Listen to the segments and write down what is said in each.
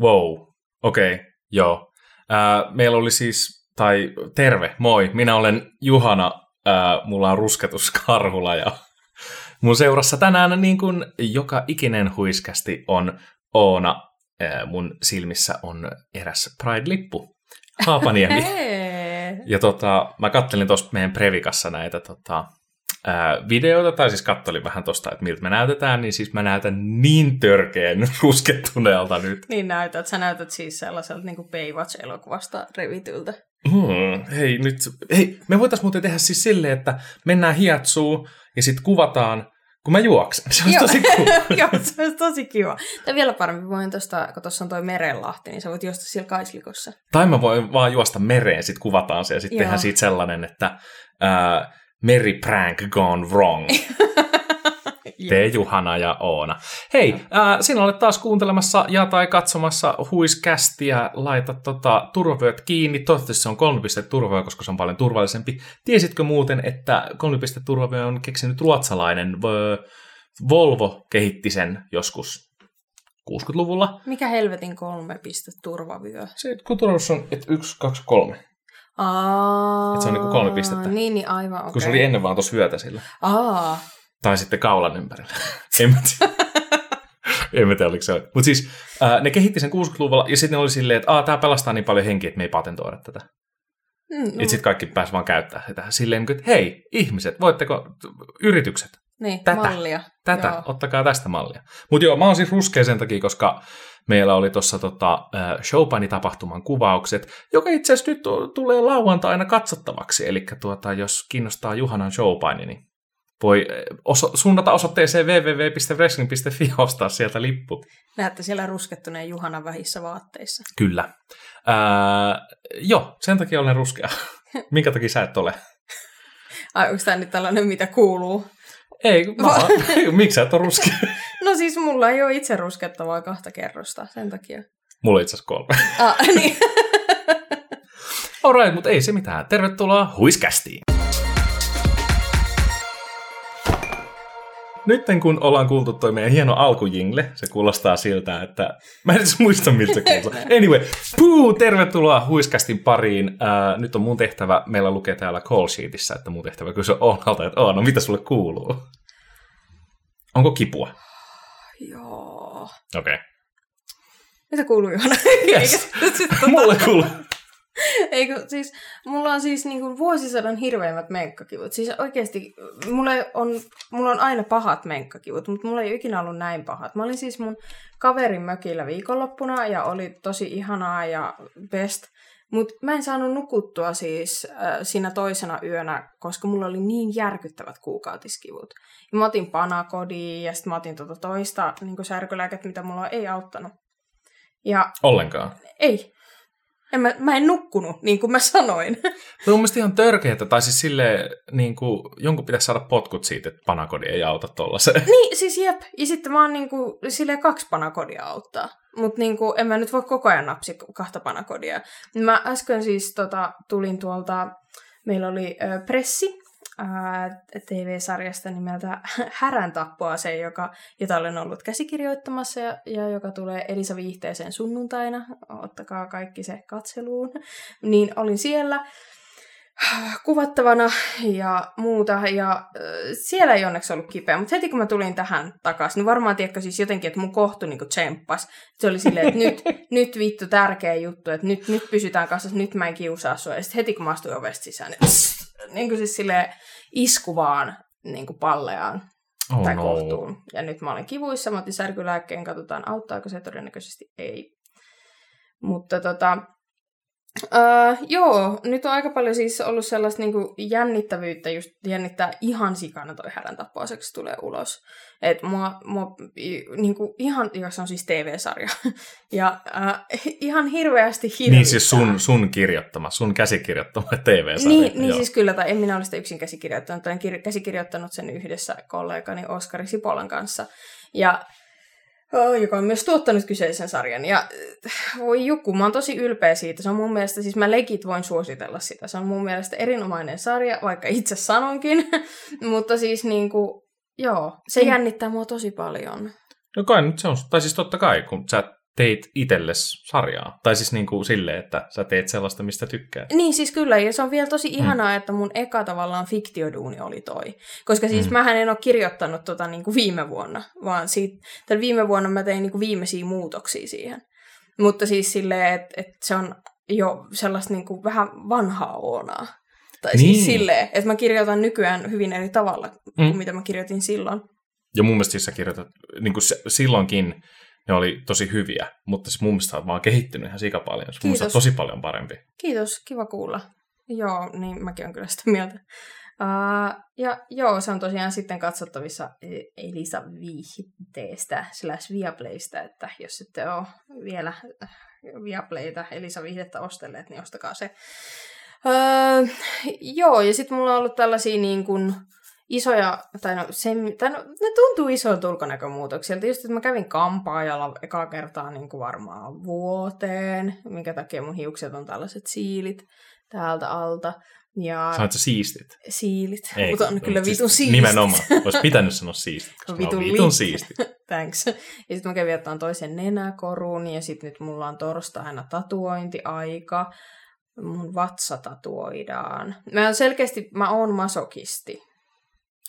Wow, okei, okay. joo. Äh, meillä oli siis, tai terve, moi, minä olen Juhana, äh, mulla on rusketuskarhula ja mun seurassa tänään niin kuin joka ikinen huiskästi on Oona. Äh, mun silmissä on eräs Pride-lippu, Haapaniemi. ja tota, mä kattelin tuossa meidän Previkassa näitä tota, ää, videoita, tai siis kattelin vähän tosta, että miltä me näytetään, niin siis mä näytän niin törkeän ruskettuneelta nyt. Niin näytät, sä näytät siis sellaiselta niin kuin Baywatch-elokuvasta revityltä. Hmm, hei, nyt, hei, me voitaisiin muuten tehdä siis silleen, että mennään hiatsuun ja sitten kuvataan kun mä juoksen. Se olisi tosi kiva. Joo, se olisi tosi kiva. Tai vielä parempi, voin tuosta, kun tuossa on toi merenlahti, niin sä voit juosta siellä kaislikossa. Tai mä voin vaan juosta mereen, sitten kuvataan se ja sitten tehdään siitä sellainen, että ää, Meri prank gone wrong. Te Juhana ja Oona. Hei, äh, sinä olet taas kuuntelemassa ja tai katsomassa huiskästiä. Laita tota, turvavyöt kiinni. Toivottavasti se on kolme pistettä turvavyö, koska se on paljon turvallisempi. Tiesitkö muuten, että kolme pistettä turvavyö on keksinyt ruotsalainen Volvo kehitti sen joskus 60-luvulla. Mikä helvetin kolme pistettä turvavyö? Se, kun turvallisuus on että yksi, kaksi, kolme. Aa, että se on niin kolme pistettä. Niin, niin aivan, okay. Kun se oli ennen vaan tuossa vyötä sillä. Aa. Tai sitten kaulan ympärillä. en mä tiedä. en mä tiedä, oliko se. Mutta siis äh, ne kehitti sen 60-luvulla ja sitten oli silleen, että tämä pelastaa niin paljon henkiä, että me ei patentoida tätä. Mm, no. Sitten kaikki pääsi vaan käyttää sitä. Silleen, että hei, ihmiset, voitteko, yritykset, niin, tätä, mallia. tätä, joo. ottakaa tästä mallia. Mutta joo, mä oon siis ruskea sen takia, koska meillä oli tuossa tota, showpaini-tapahtuman kuvaukset, joka itse asiassa nyt tulee lauantaina katsottavaksi. Eli tuota, jos kiinnostaa Juhanan showpaini, niin voi oso- suunnata osoitteeseen www.wrestling.fi ja ostaa sieltä lippu. Näette siellä ruskettuneen Juhanan vähissä vaatteissa. Kyllä. Ää, joo, sen takia olen ruskea. Minkä takia sä et ole? Ai, onko tämä nyt tällainen, mitä kuuluu? Ei, mä miksi sä et ole ruskea? No siis mulla ei ole itse ruskettavaa kahta kerrosta, sen takia. Mulla itse asiassa kolme. Ah, niin. Alright, mutta ei se mitään. Tervetuloa Huiskästiin. nyt kun ollaan kuultu toi meidän hieno alkujingle, se kuulostaa siltä, että mä en edes muista miltä se kuulostaa. Anyway, puu, tervetuloa Huiskastin pariin. Uh, nyt on mun tehtävä, meillä lukee täällä call sheetissä, että mun tehtävä kysyä Oonalta, että Oona, no mitä sulle kuuluu? Onko kipua? Joo. Okei. Okay. Mitä kuuluu, Johanna? Yes. Mulle kuuluu. Eikö, siis, mulla on siis niin kuin vuosisadan hirveimmät menkkakivut. Siis oikeasti, mulla on, mulla on aina pahat menkkakivut, mutta mulla ei ikinä ollut näin pahat. Mä olin siis mun kaverin mökillä viikonloppuna ja oli tosi ihanaa ja best. Mutta mä en saanut nukuttua siis äh, siinä toisena yönä, koska mulla oli niin järkyttävät kuukautiskivut. Ja mä otin panakodiin ja sitten mä otin tuota toista niin särkylääkettä, mitä mulla ei auttanut. Ja, Ollenkaan? Ei. En mä, mä en nukkunut, niin kuin mä sanoin. Tuo on mielestäni ihan törkeetä, tai siis silleen, niin kuin, jonkun pitäisi saada potkut siitä, että panakodi ei auta tuollaiseen. Niin, siis jep. Ja sitten mä oon niin kuin, silleen kaksi panakodia auttaa. Mutta niin kuin, en mä nyt voi koko ajan napsi kahta panakodia. Mä äsken siis tota, tulin tuolta, meillä oli ö, pressi, TV-sarjasta nimeltä Härän tappoa, se, joka, jota olen ollut käsikirjoittamassa ja, ja joka tulee Elisa Viihteeseen sunnuntaina. Ottakaa kaikki se katseluun. Niin olin siellä kuvattavana ja muuta, ja siellä ei onneksi ollut kipeä, mutta heti kun mä tulin tähän takaisin, niin varmaan tiedätkö siis jotenkin, että mun kohtu niin tsemppas. Se oli silleen, että nyt, nyt vittu tärkeä juttu, että nyt, nyt pysytään kanssa, nyt mä en kiusaa sua. Ja sitten heti kun mä astuin ovesta sisään, niin niin kuin siis sille isku vaan niin kuin palleaan oh tai no. kohtuun. Ja nyt mä olen kivuissa, mä otin särkylääkkeen, katsotaan auttaako se, todennäköisesti ei. Mutta tota, Uh, joo, nyt on aika paljon siis ollut sellaista niinku jännittävyyttä, just jännittää ihan sikana toi härän tappoaseksi tulee ulos. Et mua, mua niinku ihan, jos on siis TV-sarja, ja uh, ihan hirveästi hirvittää. Niin siis sun, sun kirjoittama, sun käsikirjoittama TV-sarja. Niin, niin siis kyllä, tai en minä ole sitä yksin käsikirjoittanut, olen kir- käsikirjoittanut sen yhdessä kollegani Oskari Sipolan kanssa. Ja joka on myös tuottanut kyseisen sarjan. Ja voi joku, mä oon tosi ylpeä siitä. Se on mun mielestä, siis mä legit voin suositella sitä. Se on mun mielestä erinomainen sarja, vaikka itse sanonkin. Mutta siis niin kuin, joo, se mm. jännittää mua tosi paljon. No kai nyt se on, tai siis totta kai, kun sä teit itsellesi sarjaa. Tai siis niin kuin silleen, että sä teet sellaista, mistä tykkää. Niin siis kyllä, ja se on vielä tosi ihanaa, mm. että mun eka tavallaan fiktioduuni oli toi. Koska siis mm. mähän en ole kirjoittanut tota niin kuin viime vuonna, vaan siitä, viime vuonna mä tein niin kuin viimeisiä muutoksia siihen. Mutta siis silleen, että, että se on jo sellaista niin kuin vähän vanhaa oonaa. Tai siis niin. siis silleen, että mä kirjoitan nykyään hyvin eri tavalla mm. kuin mitä mä kirjoitin silloin. Ja mun mielestä siis sä kirjoitat, niin kuin se, silloinkin ne oli tosi hyviä, mutta se mun mielestä on vaan kehittynyt ihan sika paljon. Se mun mielestä on tosi paljon parempi. Kiitos, kiva kuulla. Joo, niin mäkin olen kyllä sitä mieltä. Uh, ja joo, se on tosiaan sitten katsottavissa Elisa Viihteestä slash Viaplaystä, että jos ette ole vielä Viaplayta Elisa Viihdettä ostelleet, niin ostakaa se. Uh, joo, ja sitten mulla on ollut tällaisia niin kuin, isoja, tai no, se, tai no ne tuntuu isoilta ulkonäkömuutoksilta. Just, että mä kävin kampaajalla ekaa kertaa niin kuin varmaan vuoteen, minkä takia mun hiukset on tällaiset siilit täältä alta. Ja... Sanoit sä siistit? Siilit, Ei, mutta on kyllä vitun siistit. Nimenomaan. Olisi pitänyt sanoa siistit, koska vitun, vitun siistit. Thanks. Ja sitten mä kävin ottaa toisen nenäkorun, ja sitten nyt mulla on torstaina tatuointiaika. Mun vatsa tatuoidaan. Mä selkeästi, mä oon masokisti.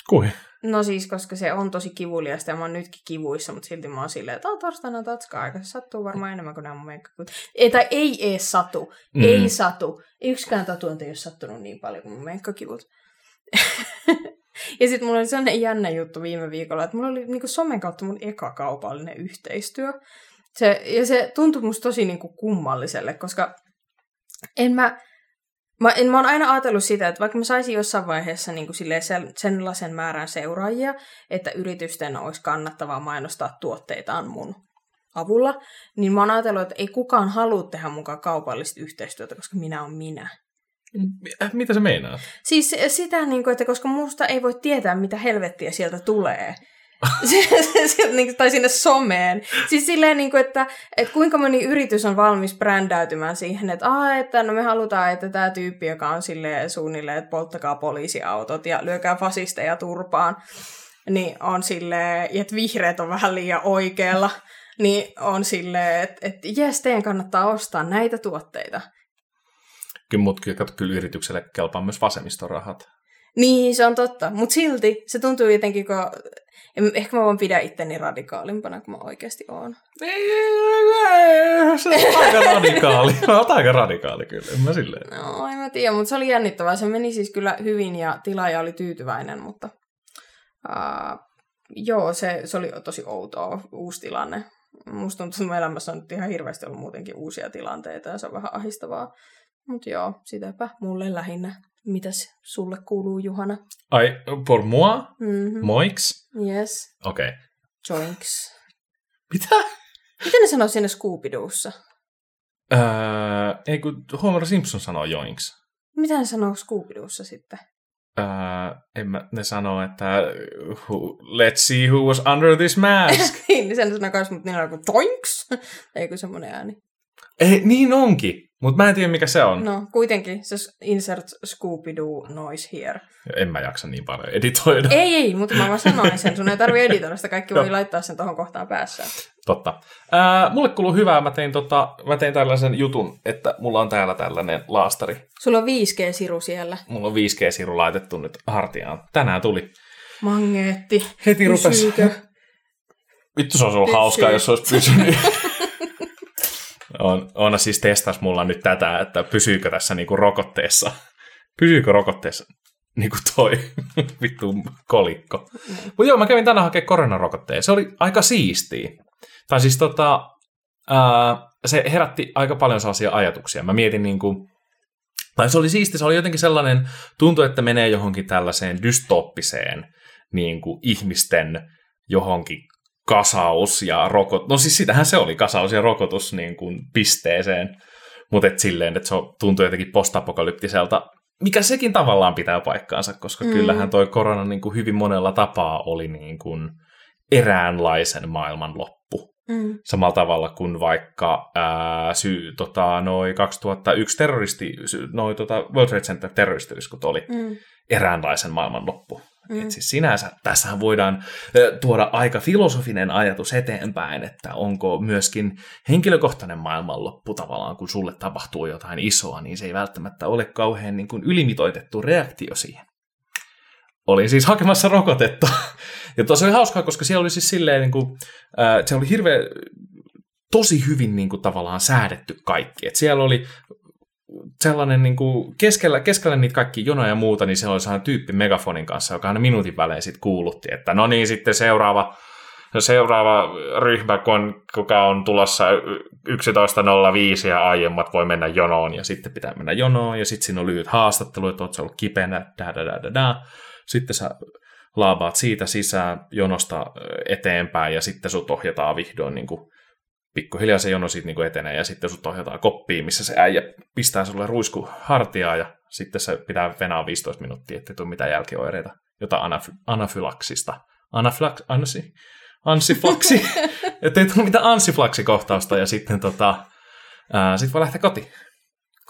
Kui? No siis, koska se on tosi kivuliasta ja mä oon nytkin kivuissa, mutta silti mä oon silleen, että torstaina tatska aika. Se sattuu varmaan enemmän kuin nämä mun. Ei, tai ei ees satu. Mm. Ei satu. Yksikään tatuointi ei ole sattunut niin paljon kuin mun menkkakivut. ja sitten mulla oli sellainen jännä juttu viime viikolla, että mulla oli niinku somen kautta mun eka kaupallinen yhteistyö. Se, ja se tuntui musta tosi niinku kummalliselle, koska en mä Mä, en, mä oon aina ajatellut sitä, että vaikka mä saisin jossain vaiheessa niin kuin sen, sellaisen määrän seuraajia, että yritysten olisi kannattavaa mainostaa tuotteitaan mun avulla, niin mä oon ajatellut, että ei kukaan halua tehdä mukaan kaupallista yhteistyötä, koska minä on minä. Mitä se meinaa? Siis sitä, niin kuin, että koska musta ei voi tietää, mitä helvettiä sieltä tulee. Tai sinne someen. Siis silleen, niin kuin, että, että kuinka moni yritys on valmis brändäytymään siihen, että, ah, että no me halutaan, että tämä tyyppi, joka on silleen suunnilleen, että polttakaa poliisiautot ja lyökää fasisteja turpaan, niin on silleen, että vihreät on vähän liian oikealla, niin on silleen, että, että jes, teidän kannattaa ostaa näitä tuotteita. Kyllä, mutta kyllä, kyllä yritykselle kelpaa myös vasemmistorahat. Niin, se on totta. Mutta silti se tuntuu jotenkin, kun Ehkä mä voin pidä itteni radikaalimpana kuin mä oikeasti oon. Ei, se on aika radikaali. Mä oon aika radikaali kyllä, en mä silleen. No, en mä tiedä, mutta se oli jännittävää. Se meni siis kyllä hyvin ja tilaaja oli tyytyväinen, mutta uh, joo, se, se oli tosi outoa, uusi tilanne. Musta tuntuu, että mun elämässä on nyt ihan hirveästi ollut muutenkin uusia tilanteita ja se on vähän ahistavaa. Mutta joo, sitäpä mulle lähinnä. Mitäs sulle kuuluu, Juhana? Ai, pour moi? Mm-hmm. Moiks? Yes. Okei. Okay. Joinks. Mitä? Miten ne sanoo siinä Scooby-Doossa? Öö, ei kun Homer Simpson sanoo joinks. Mitä ne sanoo Scooby-Doossa sitten? Öö, en mä, ne sanoo, että who, let's see who was under this mask. niin, sen sanoo kanssa, mutta niillä on kuin toinks. Ei kun semmoinen ääni. Ei, niin onkin. Mutta mä en tiedä, mikä se on. No, kuitenkin. Se insert Scooby-Doo noise here. En mä jaksa niin paljon editoida. Ei, ei, mutta mä vaan sanoin sen. Sun ei tarvi editoida sitä. Kaikki voi laittaa sen tuohon kohtaan päässä. Totta. Ää, mulle kuuluu hyvää. Mä tein, tota, mä tein tällaisen jutun, että mulla on täällä tällainen laastari. Sulla on 5G-siru siellä. Mulla on 5G-siru laitettu nyt hartiaan. Tänään tuli. Mangeetti. Heti rupes. Vittu se olisi ollut hauskaa, jos olisi pysynyt. on, on siis testas mulla nyt tätä, että pysyykö tässä niinku rokotteessa, pysyykö rokotteessa niinku toi vittu kolikko. Mutta joo, mä kävin tänään hakemaan koronarokotteen. Se oli aika siistiä. Tai siis tota, ää, se herätti aika paljon sellaisia ajatuksia. Mä mietin niinku, tai se oli siisti, se oli jotenkin sellainen, tuntui, että menee johonkin tällaiseen dystoppiseen niin kuin ihmisten johonkin kasaus ja rokotus. No siis sitähän se oli, kasaus ja rokotus niin kuin pisteeseen. Mutta et silleen, että se tuntuu jotenkin postapokalyptiselta, mikä sekin tavallaan pitää paikkaansa, koska mm. kyllähän toi korona niin kuin hyvin monella tapaa oli niin kuin eräänlaisen maailman loppu. Mm. Samalla tavalla kuin vaikka ää, sy, tota, noi 2001 terroristi, noin tota World Trade Center terroristiiskut oli mm. eräänlaisen maailman loppu. Mm. Et siis sinänsä tässähän voidaan tuoda aika filosofinen ajatus eteenpäin, että onko myöskin henkilökohtainen maailmanloppu tavallaan, kun sulle tapahtuu jotain isoa, niin se ei välttämättä ole kauhean niin kuin ylimitoitettu reaktio siihen. Olin siis hakemassa rokotetta. Ja tuossa oli hauskaa, koska siellä oli siis silleen, niin kuin, äh, se oli hirveän tosi hyvin niin kuin, tavallaan säädetty kaikki. Et siellä oli sellainen niin kuin keskellä, keskellä niitä kaikki jonoja ja muuta, niin siellä oli sellainen tyyppi megafonin kanssa, joka aina minuutin välein sitten kuulutti, että no niin, sitten seuraava, seuraava ryhmä, kun, kuka on tulossa 11.05 ja aiemmat voi mennä jonoon ja sitten pitää mennä jonoon ja sitten siinä on lyhyt haastattelu, että oletko ollut kipeänä, da, da, da, da, da. sitten sä laabaat siitä sisään jonosta eteenpäin ja sitten sut ohjataan vihdoin niin kuin pikkuhiljaa se jono siitä niin etenee ja sitten sut ohjataan koppiin, missä se äijä pistää sulle ruisku hartiaa ja sitten se pitää venaa 15 minuuttia, ettei tule mitään jälkioireita, jota anaf- anafylaksista. Anaflax, ansi, ansiflaksi, ettei tule mitään ansiflaksikohtausta ja sitten tota, ää, sit voi lähteä kotiin.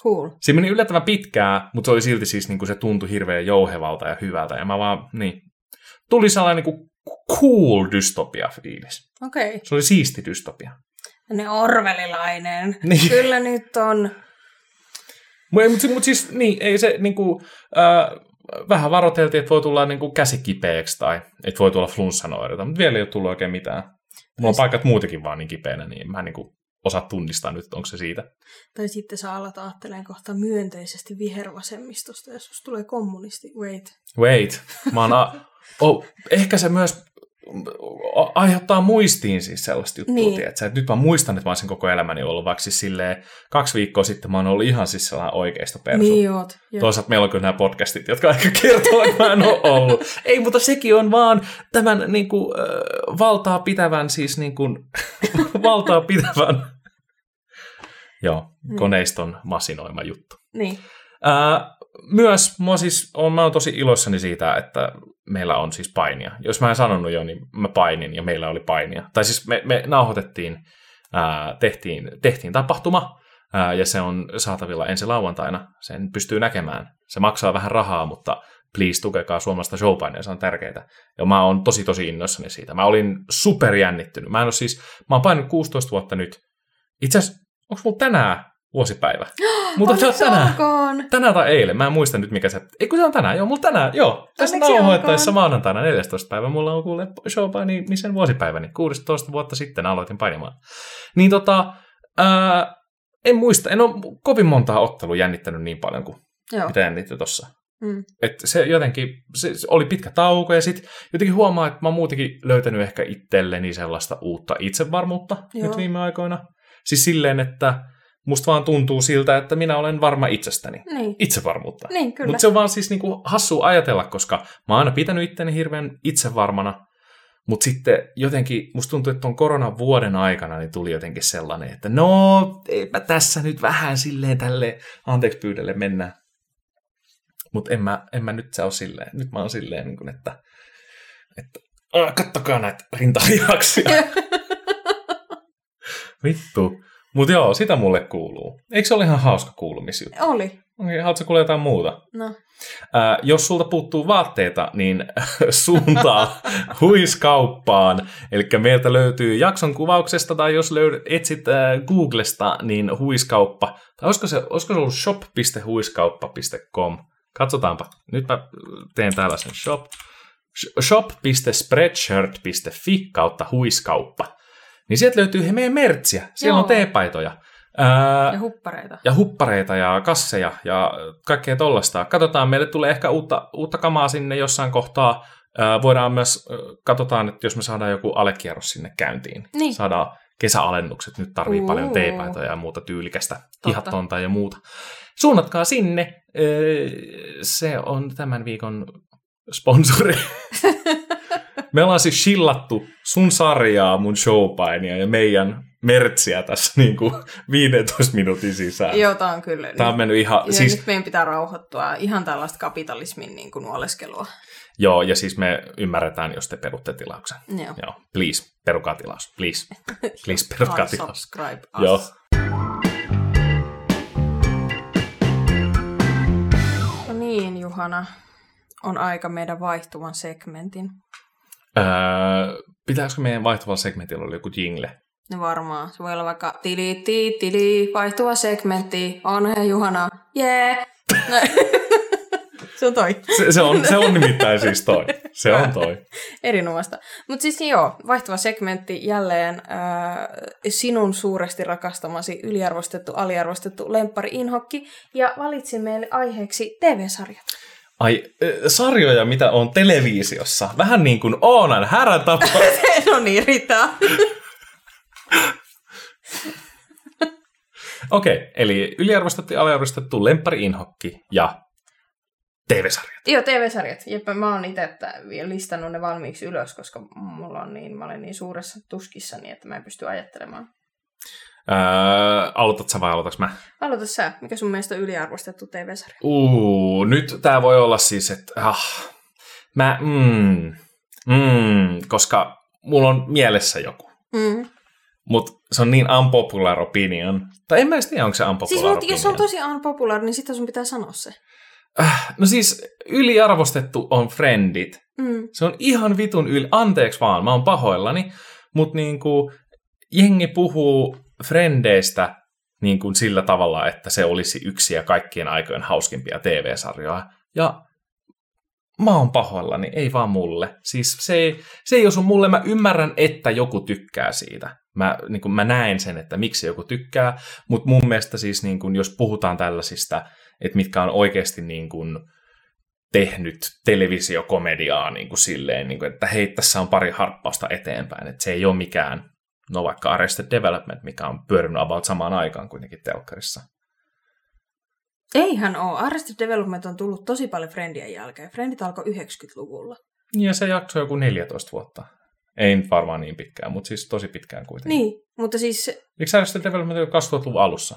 Cool. Siinä meni yllättävän pitkää, mutta se oli silti siis niin kuin se tuntui hirveän jouhevalta ja hyvältä. Ja mä vaan, niin, tuli sellainen niin kuin cool dystopia fiilis. Okei. Okay. Se oli siisti dystopia. Ne orvelilainen. Niin. Kyllä nyt on. Mutta mut siis niin, ei se niinku, äh, vähän varoiteltiin, että voi tulla niinku käsikipeäksi tai että voi tulla flunssanoireita, mutta vielä ei ole tullut oikein mitään. Mulla on paikat muutenkin vaan niin kipeänä, niin mä niinku osaa tunnistaa nyt, onko se siitä. Tai sitten sä alat ajattelemaan kohta myönteisesti vihervasemmistosta, jos tulee kommunisti. Wait. Wait. Mä oon a- oh, ehkä se myös aiheuttaa muistiin siis sellaista juttua, niin. tiedätkö? Että nyt mä muistan, että mä olisin koko elämäni ollut, vaikka siis silleen, kaksi viikkoa sitten mä oon ollut ihan siis sellainen oikeista persu. Niin oot, Toisaalta meillä on kyllä nämä podcastit, jotka ehkä kertoo, että mä en ole ollut. Ei, mutta sekin on vaan tämän niin kuin, valtaa pitävän, siis niin kuin, valtaa pitävän, joo, mm. koneiston masinoima juttu. Niin. Äh, myös mä, siis, on, mä oon tosi iloissani siitä, että meillä on siis painia. Jos mä en sanonut jo, niin mä painin ja meillä oli painia. Tai siis me, me nauhoitettiin, ää, tehtiin, tehtiin tapahtuma ää, ja se on saatavilla ensi lauantaina. Sen pystyy näkemään. Se maksaa vähän rahaa, mutta please tukekaa suomalaista showpainia, se on tärkeää. Ja mä oon tosi tosi innoissani siitä. Mä olin super jännittynyt. Mä en ole siis, mä oon painut 16 vuotta nyt. Itse asiassa, onko mulla tänään vuosipäivä. Mutta se on tänään. Tänään tai eilen, mä en muista nyt mikä se... Ei kun se on tänään, joo, mulla tänään, joo. Tässä nauhoittaessa maanantaina 14. päivä mulla on kuule showpaini, niin sen vuosipäiväni. 16 vuotta sitten aloitin painimaan. Niin tota, ää, en muista, en ole kovin montaa ottelua jännittänyt niin paljon kuin joo. mitä jännitti tuossa. Mm. Että se jotenkin, se, se oli pitkä tauko ja sitten jotenkin huomaa, että mä oon muutenkin löytänyt ehkä itselleni sellaista uutta itsevarmuutta Joo. nyt viime aikoina. Siis silleen, että musta vaan tuntuu siltä, että minä olen varma itsestäni. Niin. Itsevarmuutta. Niin, kyllä. Mutta se on vaan siis niinku hassu ajatella, koska mä oon aina pitänyt itteni hirveän itsevarmana, mutta sitten jotenkin musta tuntuu, että tuon koronan vuoden aikana niin tuli jotenkin sellainen, että no, eipä tässä nyt vähän silleen tälle anteeksi pyydelle mennä. Mutta en mä, en mä nyt se ole silleen. Nyt mä oon silleen, niin kuin, että, että kattokaa näitä rintalihaksia. Vittu. Mutta joo, sitä mulle kuuluu. Eikö se ole ihan hauska kuulumisjuttu? Oli. Okay, haluatko kuulla jotain muuta? No. Äh, jos sulta puuttuu vaatteita, niin suuntaa huiskauppaan. Eli meiltä löytyy jakson kuvauksesta, tai jos löydät, etsit äh, Googlesta, niin huiskauppa. Tai olisiko se, olisiko se ollut shop.huiskauppa.com? Katsotaanpa. Nyt mä teen tällaisen shop. shop.spreadshirt.fi kautta huiskauppa. Niin sieltä löytyy he meidän mertsiä. Siellä Joo. on teepaitoja. Ää, ja huppareita. Ja huppareita ja kasseja ja kaikkea tollasta. Katsotaan, meille tulee ehkä uutta, uutta kamaa sinne jossain kohtaa. Ää, voidaan myös, katsotaan, että jos me saadaan joku alekierros sinne käyntiin. Niin. Saadaan kesäalennukset. Nyt tarvii uh. paljon teepaitoja ja muuta tyylikästä, hihattonta ja muuta. Suunnatkaa sinne. Se on tämän viikon sponsori. Me ollaan siis shillattu sun sarjaa, mun showpainia ja meidän mertsiä tässä niin kuin 15 minuutin sisään. Joo, tämä on kyllä. Tämä on mennyt ihan... Ja siis... nyt meidän pitää rauhoittua ihan tällaista kapitalismin niin kuin nuoleskelua. Joo, ja siis me ymmärretään, jos te perutte tilauksen. Joo. Joo. Please, perukaa tilaus. Please. Please, perukaa tilaus. subscribe us. Joo. No niin, Juhana. on aika meidän vaihtuvan segmentin. Öö, pitäisikö meidän vaihtuvalla segmentillä olla joku jingle? No varmaan. Se voi olla vaikka tili, tili, tili, vaihtuva segmentti, on he Juhana, jee. Yeah. se on toi. Se, se, on, se on nimittäin siis toi. Se on toi. Erinomaista. Mutta siis joo, vaihtuva segmentti jälleen äh, sinun suuresti rakastamasi yliarvostettu, aliarvostettu lemppari inhokki. Ja valitsin meille aiheeksi TV-sarjat. Ai, sarjoja, mitä on televisiossa. Vähän niin kuin Oonan härätapa. no niin, Rita. Okei, okay, eli yliarvostettu ja aliarvostettu lemppari inhokki ja TV-sarjat. Joo, TV-sarjat. Jep, mä oon itse listannut ne valmiiksi ylös, koska mulla on niin, mä olen niin suuressa tuskissani, että mä en pysty ajattelemaan. Öö, aloitat sä vai aloitaks mä? Aloita sä. Mikä sun mielestä on yliarvostettu TV-sarja? Uu, nyt tää voi olla siis, että ah, mä, mm, mm, koska mulla on mielessä joku. Mm. Mutta se on niin unpopular opinion. Tai en mä edes tiedä, onko se unpopular siis, opinion. jos se on tosi unpopular, niin sitten sun pitää sanoa se. Äh, no siis yliarvostettu on Friendit. Mm. Se on ihan vitun yli... Anteeksi vaan, mä oon pahoillani. Mutta niinku, jengi puhuu Frendeistä niin kuin sillä tavalla, että se olisi yksi ja kaikkien aikojen hauskimpia TV-sarjoja. Ja mä oon pahoillani, ei vaan mulle. Siis se ei, se ei osu mulle, mä ymmärrän, että joku tykkää siitä. Mä, niin kuin, mä näen sen, että miksi joku tykkää, mutta mun mielestä siis niin kuin, jos puhutaan tällaisista, että mitkä on oikeasti niin kuin, tehnyt televisiokomediaa niin kuin silleen, niin kuin, että hei, tässä on pari harppausta eteenpäin, että se ei ole mikään, no vaikka Arrested Development, mikä on pyörinyt about samaan aikaan kuitenkin telkkarissa. Eihän ole. Arrested Development on tullut tosi paljon Friendien jälkeen. Friendit alkoi 90-luvulla. Ja se jaksoi joku 14 vuotta. Ei nyt varmaan niin pitkään, mutta siis tosi pitkään kuitenkin. Niin, mutta siis... Eikö Arrested Development ole 2000-luvun alussa?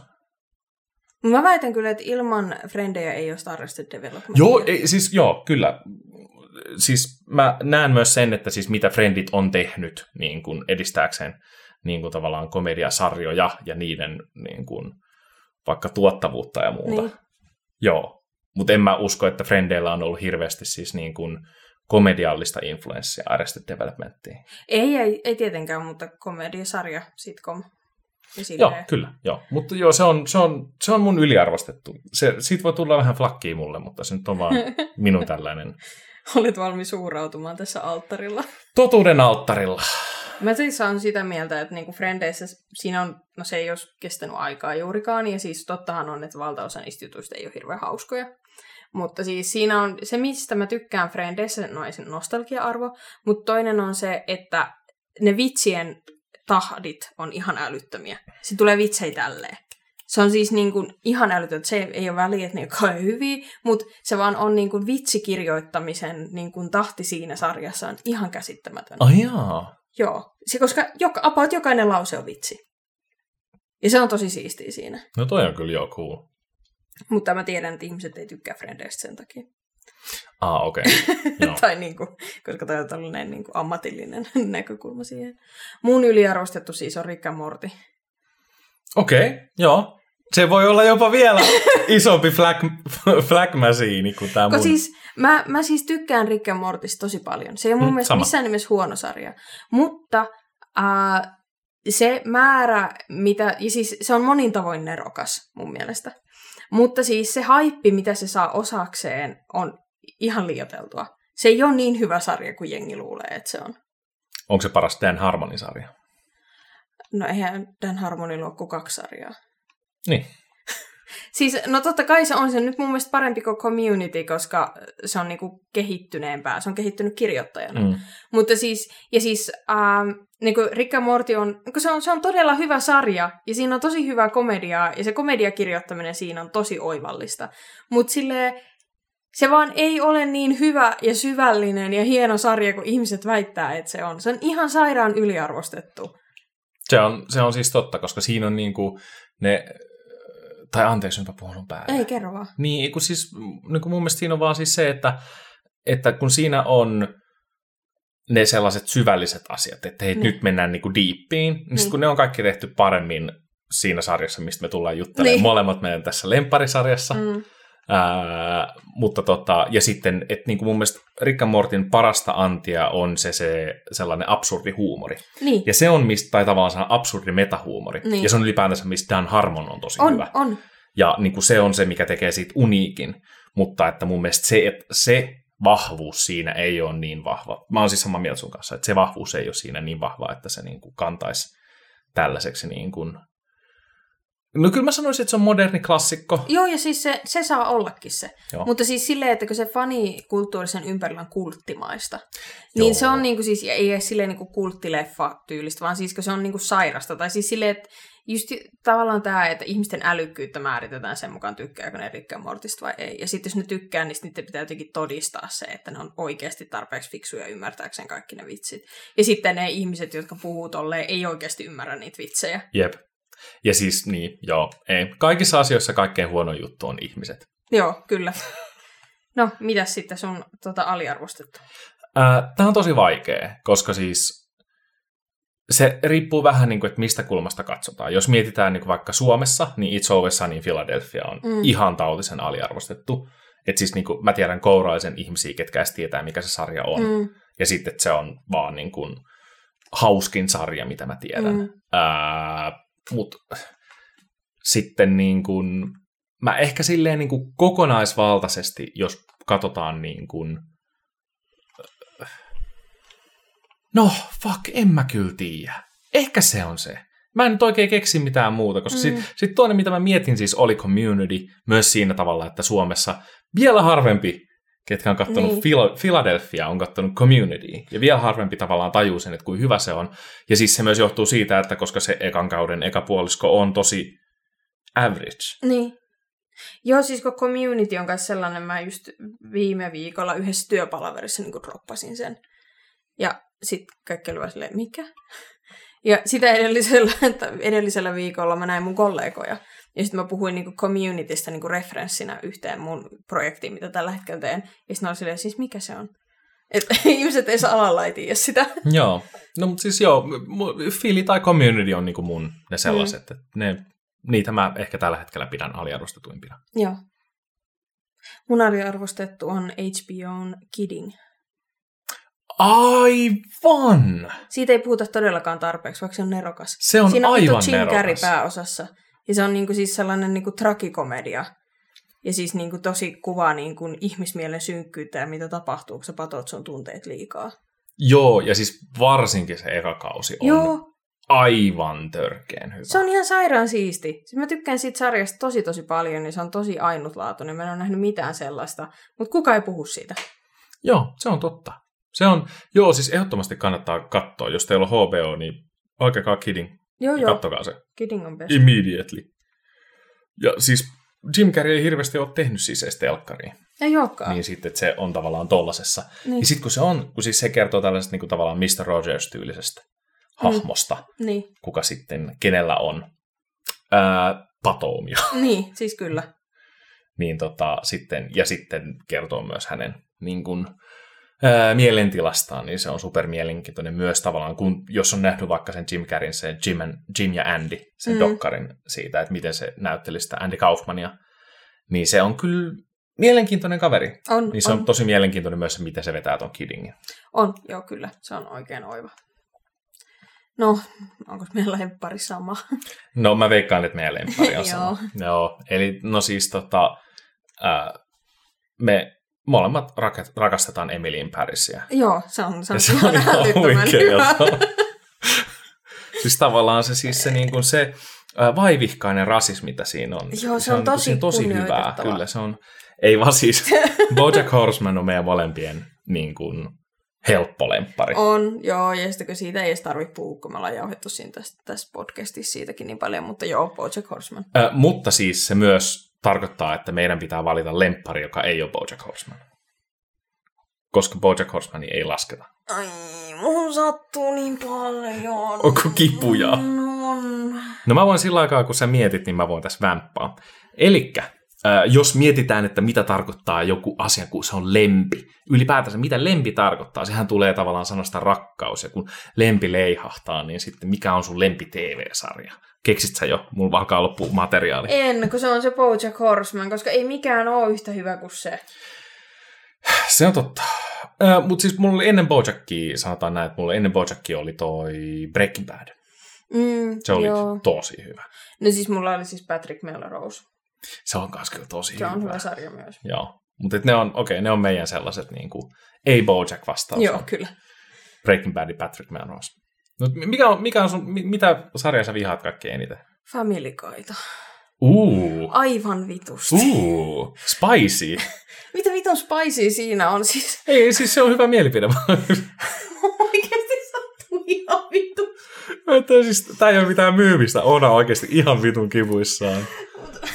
Mä väitän kyllä, että ilman Frendejä ei ole Arrested Development. Joo, ei, siis joo, kyllä. Siis mä näen myös sen, että siis mitä Friendit on tehnyt niin kuin edistääkseen niin kuin tavallaan komediasarjoja ja niiden niin kuin, vaikka tuottavuutta ja muuta. Niin. Joo, mutta en mä usko, että Frendeillä on ollut hirveästi siis niin kuin komediallista influenssia Arrested Developmentiin. Ei, ei, ei tietenkään, mutta komediasarja, sitcom. Joo, kyllä. Joo. Mutta joo, se on, se, on, se on mun yliarvostettu. Se, siitä voi tulla vähän flakkiin mulle, mutta se nyt on vaan minun tällainen. Olet valmis suurautumaan tässä alttarilla. Totuuden alttarilla. Mä siis on sitä mieltä, että niinku Frendeissä siinä on, no se ei ole kestänyt aikaa juurikaan, ja siis tottahan on, että valtaosa niistä jutuista ei ole hirveän hauskoja. Mutta siis siinä on se, mistä mä tykkään Frendeissä, no ei nostalgia-arvo, mutta toinen on se, että ne vitsien tahdit on ihan älyttömiä. Se tulee vitsei tälleen. Se on siis niin kuin ihan älytön, se ei ole väliä, että ne ole hyviä, mutta se vaan on niin kuin vitsikirjoittamisen niin kuin tahti siinä sarjassa on ihan käsittämätön. Ai. Joo, se, koska joka, about jokainen lause on vitsi. Ja se on tosi siistiä siinä. No toi on kyllä joo cool. Mutta mä tiedän, että ihmiset ei tykkää Frendeistä sen takia. Ah, okei. Okay. tai niin kuin, koska toi on tällainen niin kuin ammatillinen näkökulma siihen. Mun yliarvostettu siis on Rick Morty. Okei, okay, joo. Se voi olla jopa vielä isompi flag, flag machine kuin tämä mun. Siis, mä, mä siis tykkään Rick and Mortista tosi paljon. Se ei ole mun mm, mielestä sama. missään nimessä huono sarja. Mutta äh, se määrä, mitä, ja siis se on monin tavoin nerokas mun mielestä. Mutta siis se haippi, mitä se saa osakseen, on ihan liioteltua. Se ei ole niin hyvä sarja kuin jengi luulee, että se on. Onko se paras Dan Harmonin-sarja? No eihän Dan Harmonin ole kuin kaksi sarjaa. Niin. siis, no totta kai se on se nyt mun mielestä parempi kuin Community, koska se on niinku kehittyneempää. Se on kehittynyt kirjoittajana. Mm. Mutta siis, ja siis ähm, niin kuin Rick and Morty on, se on, se on todella hyvä sarja, ja siinä on tosi hyvää komediaa, ja se komediakirjoittaminen siinä on tosi oivallista. Mutta silleen, se vaan ei ole niin hyvä ja syvällinen ja hieno sarja, kuin ihmiset väittää, että se on. Se on ihan sairaan yliarvostettu. Se on, se on siis totta, koska siinä on niinku ne, tai anteeksi, enpä puhunut päälle. Ei, kerro vaan. Niin, kun siis, niin kun mun mielestä siinä on vaan siis se, että, että kun siinä on ne sellaiset syvälliset asiat, että hei, mm. nyt mennään niinku diippiin, niin, niin. kun ne on kaikki tehty paremmin siinä sarjassa, mistä me tullaan juttelemaan. Niin. Molemmat meidän tässä lemparisarjassa. Mm Ää, mutta tota, ja sitten, että niin kuin mun mielestä Rick and Mortin parasta antia on se, se sellainen absurdi huumori. Niin, Ja se on, mistä, tai tavallaan se absurdi metahuumori. Niin. Ja se on ylipäätänsä, mistä Dan Harmon on tosi on, hyvä. on. Ja niin kuin se on se, mikä tekee siitä uniikin. Mutta että mun mielestä se, että se vahvuus siinä ei ole niin vahva. Mä oon siis samaa mieltä sun kanssa, että se vahvuus ei ole siinä niin vahva, että se niin kuin kantaisi tällaiseksi niin kuin... No kyllä mä sanoisin, että se on moderni klassikko. Joo, ja siis se, se saa ollakin se. Joo. Mutta siis silleen, että kun se fanikulttuurisen ympärillä on kulttimaista, niin Joo. se on niinku siis, ei edes silleen niinku kulttileffa tyylistä, vaan siis kun se on niinku sairasta. Tai siis silleen, että just tavallaan tämä, että ihmisten älykkyyttä määritetään sen mukaan, tykkääkö ne Rick Mortista vai ei. Ja sitten jos ne tykkää, niin sit niiden pitää jotenkin todistaa se, että ne on oikeasti tarpeeksi fiksuja ymmärtääkseen kaikki ne vitsit. Ja sitten ne ihmiset, jotka puhuu tolleen, ei oikeasti ymmärrä niitä vitsejä. Jep. Ja siis niin, joo, ei. Kaikissa asioissa kaikkein huono juttu on ihmiset. Joo, kyllä. No, mitäs sitten sun tota, aliarvostettu? Tämä on tosi vaikea, koska siis se riippuu vähän, niin kuin, että mistä kulmasta katsotaan. Jos mietitään niin kuin vaikka Suomessa, niin It's Always Sunny Philadelphia on Mm. ihan tautisen aliarvostettu. Et siis niin kuin, mä tiedän kouraisen ihmisiä, ketkä edes tietää, mikä se sarja on. Mm. Ja sitten että se on vaan niin kuin, hauskin sarja, mitä mä tiedän. Mm. Ää, Mutta sitten niin kuin, mä ehkä silleen niin kuin kokonaisvaltaisesti, jos katsotaan niin kuin, no fuck, en mä kyllä tiedä. Ehkä se on se. Mä en nyt oikein keksi mitään muuta, koska mm. Sitten sit toinen, mitä mä mietin siis, oli Community, myös siinä tavalla, että Suomessa vielä harvempi, ketkä on katsonut Niin. Phila- Philadelphia, on katsonut Community, ja vielä harvempi tavallaan tajuu sen, että kuinka hyvä se on. Ja siis se myös johtuu siitä, että koska se ekan kauden eka puolisko on tosi average. niin. Joo, siis kun community on kanssa sellainen, mä just viime viikolla yhdessä työpalaverissa niin droppasin sen. Ja sitten kaikki oli vaan silleen, mikä? Ja sitä edellisellä, että edellisellä viikolla mä näin mun kollegoja. Ja sitten mä puhuin niin communitystä niin referenssinä yhteen mun projektiin, mitä tällä hetkellä teen. Ja sitten oli silleen, siis mikä se on? Et ihmiset ei saa alalla ei tiedä sitä. Joo. No mutta siis joo, Philly tai Community on niinku mun ne sellaiset, mm. että ne, niitä mä ehkä tällä hetkellä pidän aliarvostetuimpina. Joo. Mun aliarvostettu on HBOn Kidding. Aivan! Siitä ei puhuta todellakaan tarpeeksi, vaikka se on nerokas. Se on Siinä on aivan Jim nerokas. Carrey pääosassa. Ja se on niinku siis sellainen niinku trakikomedia. Ja siis niinku tosi kuvaa niinku ihmismielen synkkyyttä ja mitä tapahtuu, kun sä patot sun tunteet liikaa. Joo, ja siis varsinkin se eka kausi on Joo, aivan törkeen hyvä. se on ihan sairaan siisti. Siis mä tykkään siitä sarjasta tosi tosi paljon ja se on tosi ainutlaatuinen. Mä en ole nähnyt mitään sellaista, mutta kuka ei puhu siitä. Joo, se on totta. Se on, joo, siis ehdottomasti kannattaa katsoa. Jos teillä on HBO, niin oikeakaan kidding. Joo, joo, kattokaa se Kidding on best. immediately. Ja siis Jim Carrey ei hirveästi ole tehnyt siis edes telkkariin. Ei olekaan. Niin sitten, että se on tavallaan tollasessa. Niin. Ja sitten kun se on, kun siis se kertoo tällaisesta niin kuin tavallaan Mr. Rogers-tyylisestä hahmosta, Niin. kuka sitten, kenellä on ää, patoumia. niin, siis kyllä. niin tota, sitten, ja sitten kertoo myös hänen niin kuin, ää, mielentilastaan, niin se on super mielenkiintoinen myös tavallaan, kun, jos on nähnyt vaikka sen Jim Carreyn, se Jim, and, Jim ja Andy, sen Mm. dokkarin siitä, että miten se näytteli sitä Andy Kaufmania, niin se on kyllä mielenkiintoinen kaveri. On, Niin se on, on tosi mielenkiintoinen myös se, miten se vetää ton Kiddingin. on, joo kyllä. Se on oikein oiva. No, onko meillä lemppari sama? No mä veikkaan, että meidän lemppari on Joo. sama. Joo. Eli no siis tota, ää, me molemmat rakastetaan Emilyin Pärisiä. joo, se on, se on, Ja se on ihan huikeeta. siis tavallaan se, siis se, niin kuin se vaivihkainen rasismi, mitä siinä on. Joo, se on tosi se on tosi hyvää. Kyllä se on. Ei vaan siis, Bojack Horseman on meidän molempien niin kuin, helppo lemppari. On, joo, ja sitten kun siitä ei edes tarvitse puhua, kun me ollaan jauhettu siinä tässä, tässä podcastissa siitäkin niin paljon, mutta joo, Bojack Horseman. Ä, mutta siis se myös tarkoittaa, että meidän pitää valita lemppari, joka ei ole Bojack Horseman. Koska Bojack Horsemani ei lasketa. Ai, mun sattuu niin paljon. Onko kipuja? On. No mä voin sillä aikaa, kun sä mietit, niin mä voin tässä vämppaa. Elikkä, äh, jos mietitään, että mitä tarkoittaa joku asia, kun se on lempi. Ylipäätänsä, mitä lempi tarkoittaa? Sehän tulee tavallaan sanasta rakkaus. Ja kun lempi leihahtaa, niin sitten mikä on sun lempi TV-sarja? Keksit sä jo? Mulla alkaa loppua materiaali. En, kun se on se Bojack Horseman, koska ei mikään ole yhtä hyvä kuin se. Se on totta. Äh, Mutta siis mulla oli ennen Bojackia, sanotaan näin, että mulla ennen Bojackia oli toi Breaking Bad. Mm, Se oli joo. tosi hyvä. No siis mulla oli siis Patrick Melrose. Se on kans kyllä tosi Se hyvä. on hyvä sarja myös. Joo. Mutta ne on, okei, ne on meidän sellaiset niinku, ei Bojack vastaus. Joo, kyllä. Breaking Bad ja Patrick Melrose. No, mikä on, mikä on sun, mi- mitä sarjaa sä vihaat kaikkein eniten? Family. Uu, Aivan vitusti. uu, spicy. Mitä vitun spicy siinä on? Siis Ei, siis se on hyvä mielipide. oikeasti sattuu ihan vitu. Että siis, ei ole mitään myymistä, Oona on oikeasti ihan vitun kivuissaan.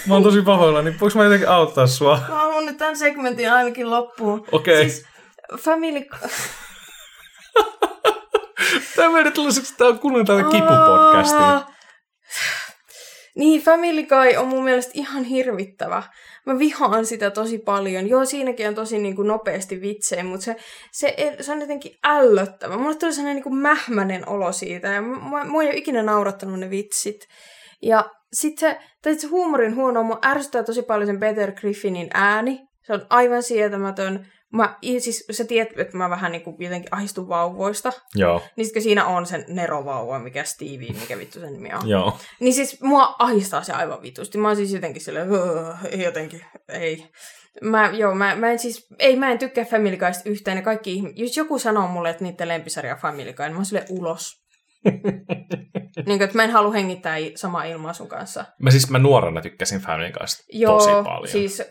Mä oon tosi pahoilla, niin voinko mä jotenkin auttaa sua? Mä haluan nyt tämän segmentin ainakin loppuun. Okei. Siis Family... Tää menee tällaiseksi, tää on kuulunut tällä kipupodcastiin. Aa. Niin, Family Guy on mun mielestä ihan hirvittävä. Mä vihaan sitä tosi paljon. Joo, siinäkin on tosi niin kuin nopeasti vitsejä, mutta se, se, se on jotenkin ällöttävä. Mulle tuli sellainen niin kuin mähmänen olo siitä, ja mua, ei ole ikinä naurattanut ne vitsit. Ja sitten se, se huumorin huono, mua ärsyttää tosi paljon sen Peter Griffinin ääni. Se on aivan sietämätön. Mä, siis sä tiedät, että mä vähän niin kuin jotenkin ahistun vauvoista. Joo, Niin sitten siinä on sen nerovauva, mikä Stevie, mikä vittu sen nimi on. joo. Niin siis mua ahistaa se aivan vitusti. Mä oon siis jotenkin silleen, "Öö, jotenkin, ei. Mä, joo, mä, mä en siis, ei mä en tykkää Family Guysta yhtään. Ja kaikki jos joku sanoo mulle, että niiden lempisarja on Family Guy, niin mä oon silleen ulos. niin kuin, että mä en halua hengittää samaa ilmaa sun kanssa. Mä siis mä nuorena tykkäsin Family Guysta Joo, tosi paljon. siis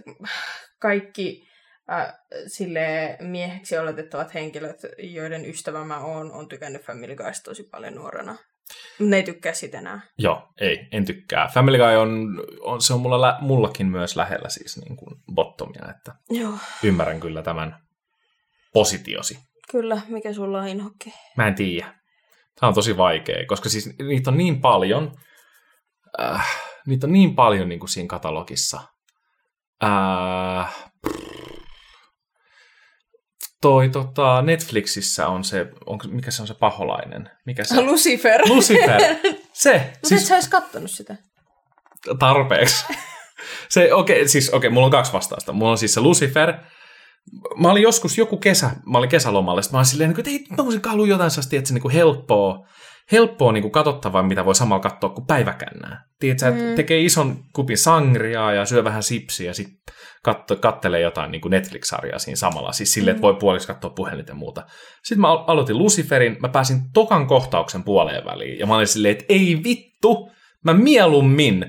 kaikki äh, sille mieheksi oletettavat henkilöt, joiden ystävä mä oon, on tykännyt Family Guysta tosi paljon nuorena. Ne ei tykkää sitä enää. Joo, ei, en tykkää. Family Guy on, on se on mulla, lä, mullakin myös lähellä siis niin kuin bottomia, että Joo, ymmärrän kyllä tämän positiosi. kyllä. Mikä sulla on inhokki? Mä en tiedä. Tämä on tosi vaikea, koska siis niitä on niin paljon, äh, niitä on niin paljon niin kuin siinä katalogissa. Äh, toi tota, Netflixissä on se, onko, mikä se on se paholainen? Mikä se on? Lucifer. Lucifer. Se, Mutta et siis sä ois kattonut sitä. tarpeeksi. Se, okei, okay, siis okei, okay, mulla on kaksi vastausta. Mulla on siis se Lucifer. Mä olin joskus joku kesä, mä olin kesälomalla, sitten mä olin silleen, että ei, mä voisin haluaa jotain sellaista, että se niin helppoa, helppoa niin katsottavaa, mitä voi samalla katsoa kuin päiväkännää. Tiedätkö, Mm. tekee ison kupin sangriaa ja syö vähän sipsiä ja sitten katso, kattelee jotain niin Netflix-sarjaa siinä samalla. Siis silleen, että voi puoliksi katsoa puhelinta ja muuta. Sitten mä al- aloitin Luciferin, mä pääsin tokan kohtauksen puoleen väliin ja mä olin silleen, että ei vittu, mä mieluummin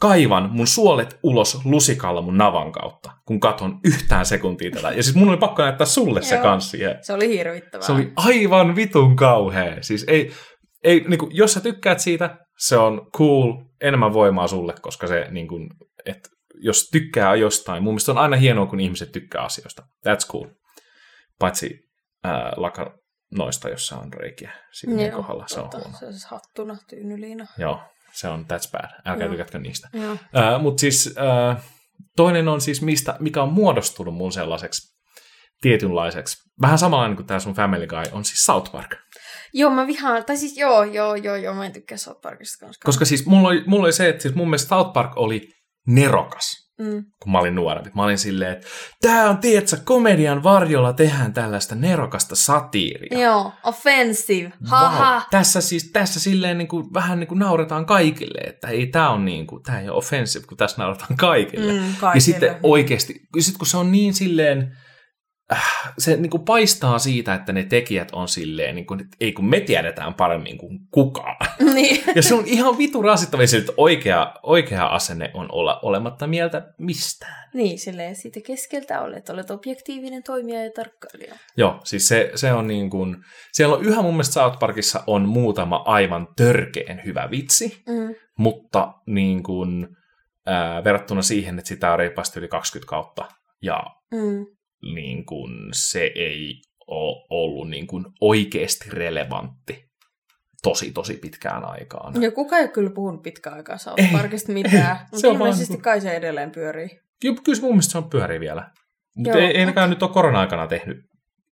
kaivan mun suolet ulos lusikalla mun navan kautta, kun katon yhtään sekuntia tätä. Ja siis mun oli pakko näyttää sulle se Joo. kans siihen. Se oli hirvittävää. Se oli aivan vitun kauhea. Siis ei, ei niin kuin, jos sä tykkäät siitä, se on cool, enemmän voimaa sulle, koska se, niin kuin, että jos tykkää jostain, mun mielestä on aina hienoa, kun ihmiset tykkää asioista. That's cool. Paitsi ää, laka noista, jossa on reikiä silmien kohdalla, se on huono. Se on siis hattuna, tyynyliina. Joo, se on that's bad. Älkää Joo. tykätkö niistä. Joo. Äh, Mutta siis äh, toinen on siis, mistä, mikä on muodostunut mun sellaiseksi tietynlaiseksi, vähän samanlainen kuin tämä sun Family Guy, on siis South Park. Joo, mä vihaan, tai siis joo, joo, joo, joo, mä en tykkää South Parkista kanssa. Koska siis mulla oli, mulla oli se, että siis mun mielestä South Park oli nerokas, Mm. kun mä olin nuorempi. Mä olin silleen, että tää on, tiedätkö, komedian varjolla tehdään tällaista nerokasta satiiria. Joo, offensive, haha. Wow. Tässä siis tässä silleen niin kuin, vähän niin kuin nauretaan kaikille, että ei tämä on niin kuin, tää ei ole offensive, kun tässä nauretaan kaikille. Mm, Ja kaikille. sitten oikeasti, sit kun se on niin silleen, se niin kuin paistaa siitä, että ne tekijät on silleen, niin kuin, että ei kun me tiedetään paremmin kuin kukaan. niin. Ja se on ihan vitu rasittava, se, että oikea, oikea asenne on olla olematta mieltä mistään. niin, silleen siitä keskeltä olet, olet objektiivinen toimija ja tarkkailija. Joo, siis se, se on niin kuin, siellä on yhä mun mielestä South Parkissa on muutama aivan törkeen hyvä vitsi, Mm. mutta niin kuin, ää, verrattuna siihen, että sitä on reippaasti yli 20 kautta ja Mm. Niin kuin se ei ole ollut niin kuin oikeasti relevantti tosi, tosi pitkään aikaan. Ja kuka ei kyllä puhunut pitkään aikaa South Parkista mitään. Mutta on vaan ilmeisesti niinku- kai se edelleen pyörii. Kyllä se mun mielestä se on pyöri vielä. Mutta ei, nekään nyt ole korona-aikana tehnyt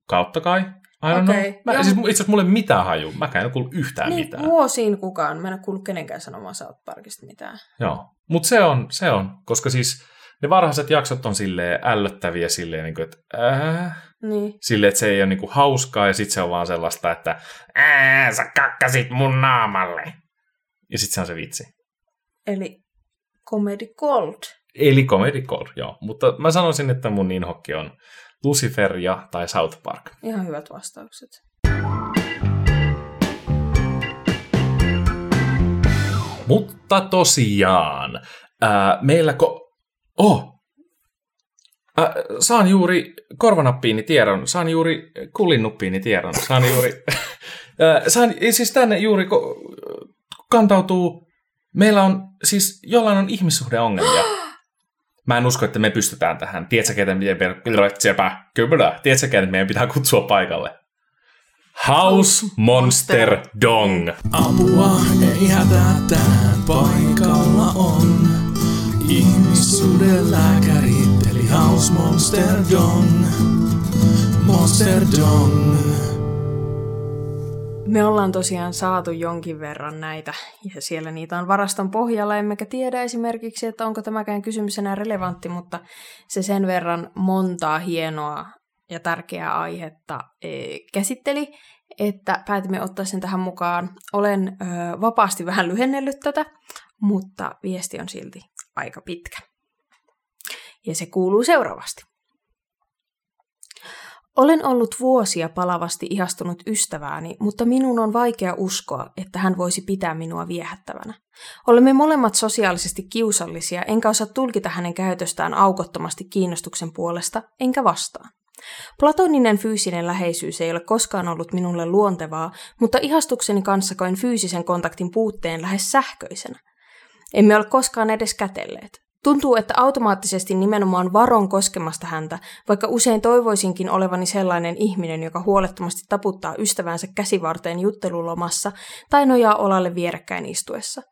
kautta kai, I don't Okei, know. Mä, joo. siis itse asiassa mulle mitään haju. Mäkään en ole kuullut yhtään Niin, mitään. vuosiin kukaan. Mä en ole kuullut kenenkään sanomaan South Parkista mitään. Joo. Mutta se on, se on, koska siis ne varhaiset jaksot on silleen ällöttäviä silleen, niin kuin, että äh, Niin. silleen, että se ei ole niin kuin hauskaa ja sitten se on vaan sellaista, että ää, sä kakkasit mun naamalle. Ja sitten se on se vitsi. Eli Comedy Gold. Eli Comedy Gold, joo. Mutta mä sanoisin, että mun inhokki on Lucifer ja tai South Park. Ihan hyvät vastaukset. Mutta tosiaan, ää, meillä ko... Oh! Ää, saan juuri korvanappiini tiedon, saan juuri kullinnuppiini tiedon, saan juuri... ää, saan, siis tänne juuri kantautuu... Meillä on, siis jollain on ihmissuhdeongelmia. Mä en usko, että me pystytään tähän. Tiedätkö, ketä meidän, kyllä, tiedätkö, ketä meidän pitää kutsua paikalle? House Monster Dong. Apua ei hätätään, paikalla on ihmissuuden lääkärit, eli House Monster Dong. Monster Dong. Me ollaan tosiaan saatu jonkin verran näitä, ja siellä niitä on varaston pohjalla, emmekä tiedä esimerkiksi, että onko tämäkään kysymys enää relevantti, mutta se sen verran montaa hienoa ja tärkeää aihetta e, käsitteli, että päätimme ottaa sen tähän mukaan. Olen ö, vapaasti vähän lyhennellyt tätä, mutta viesti on silti aika pitkä. Ja se kuuluu seuraavasti. Olen ollut vuosia palavasti ihastunut ystävääni, mutta minun on vaikea uskoa, että hän voisi pitää minua viehättävänä. Olemme molemmat sosiaalisesti kiusallisia, enkä osaa tulkita hänen käytöstään aukottomasti kiinnostuksen puolesta, enkä vastaan. Platoninen fyysinen läheisyys ei ole koskaan ollut minulle luontevaa, mutta ihastukseni kanssa koin fyysisen kontaktin puutteen lähes sähköisenä. Emme ole koskaan edes kätelleet. Tuntuu, että automaattisesti nimenomaan varon koskemasta häntä, vaikka usein toivoisinkin olevani sellainen ihminen, joka huolettomasti taputtaa ystävänsä käsivarteen juttelulomassa tai nojaa olalle vierekkäin istuessa.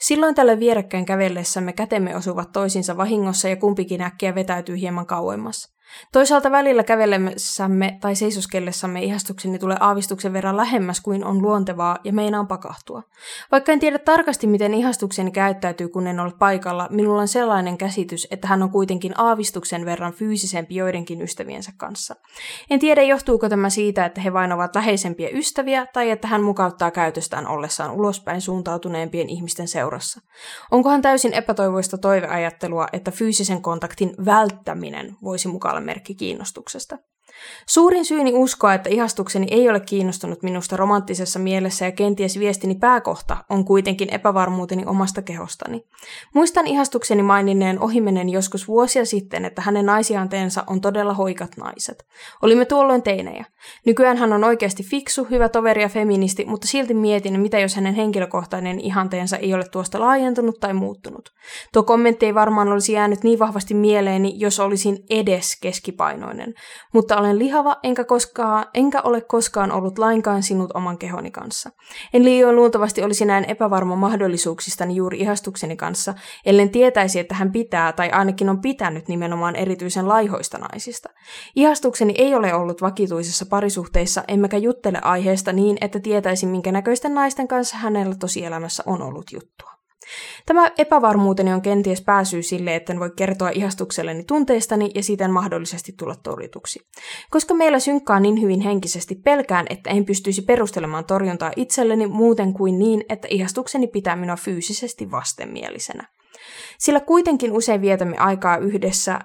Silloin tällä vierekkäin kävellessämme kätemme osuvat toisiinsa vahingossa ja kumpikin äkkiä vetäytyy hieman kauemmas. Toisaalta välillä kävellessämme tai seisoskellessamme ihastukseni tulee aavistuksen verran lähemmäs kuin on luontevaa ja meinaan pakahtua. Vaikka en tiedä tarkasti, miten ihastukseni käyttäytyy, kun en ole paikalla, minulla on sellainen käsitys, että hän on kuitenkin aavistuksen verran fyysisempi joidenkin ystäviensä kanssa. En tiedä, johtuuko tämä siitä, että he vain ovat läheisempiä ystäviä, tai että hän mukauttaa käytöstään ollessaan ulospäin suuntautuneempien ihmisten seurassa. Onkohan täysin epätoivoista toiveajattelua, että fyysisen kontaktin välttäminen voisi mukaan merkki kiinnostuksesta? Suurin syyni uskoa, että ihastukseni ei ole kiinnostunut minusta romanttisessa mielessä ja kenties viestini pääkohta on kuitenkin epävarmuuteni omasta kehostani. Muistan ihastukseni maininneen ohimenen joskus vuosia sitten, että hänen naisianteensa on todella hoikat naiset. Olimme tuolloin teinejä. Nykyään hän on oikeasti fiksu, hyvä toveri ja feministi, mutta silti mietin, mitä jos hänen henkilökohtainen ihanteensa ei ole tuosta laajentunut tai muuttunut. Tuo kommentti ei varmaan olisi jäänyt niin vahvasti mieleeni, jos olisin edes keskipainoinen, mutta olen lihava, enkä, koskaan, enkä ole koskaan ollut lainkaan sinut oman kehoni kanssa. En liioin luultavasti olisi näin epävarma mahdollisuuksistani juuri ihastukseni kanssa, ellen tietäisi, että hän pitää tai ainakin on pitänyt nimenomaan erityisen laihoista naisista. Ihastukseni ei ole ollut vakituisessa parisuhteissa, emmekä juttele aiheesta niin, että tietäisin, minkä näköisten naisten kanssa hänellä tosielämässä on ollut juttua. Tämä epävarmuuteni on kenties pääsyy sille, etten voi kertoa ihastukselleni tunteistani ja siten mahdollisesti tulla torjutuksi. Koska meillä synkkaa niin hyvin henkisesti, pelkään, että en pystyisi perustelemaan torjuntaa itselleni muuten kuin niin, että ihastukseni pitää minua fyysisesti vastenmielisenä. Sillä kuitenkin usein vietämme aikaa yhdessä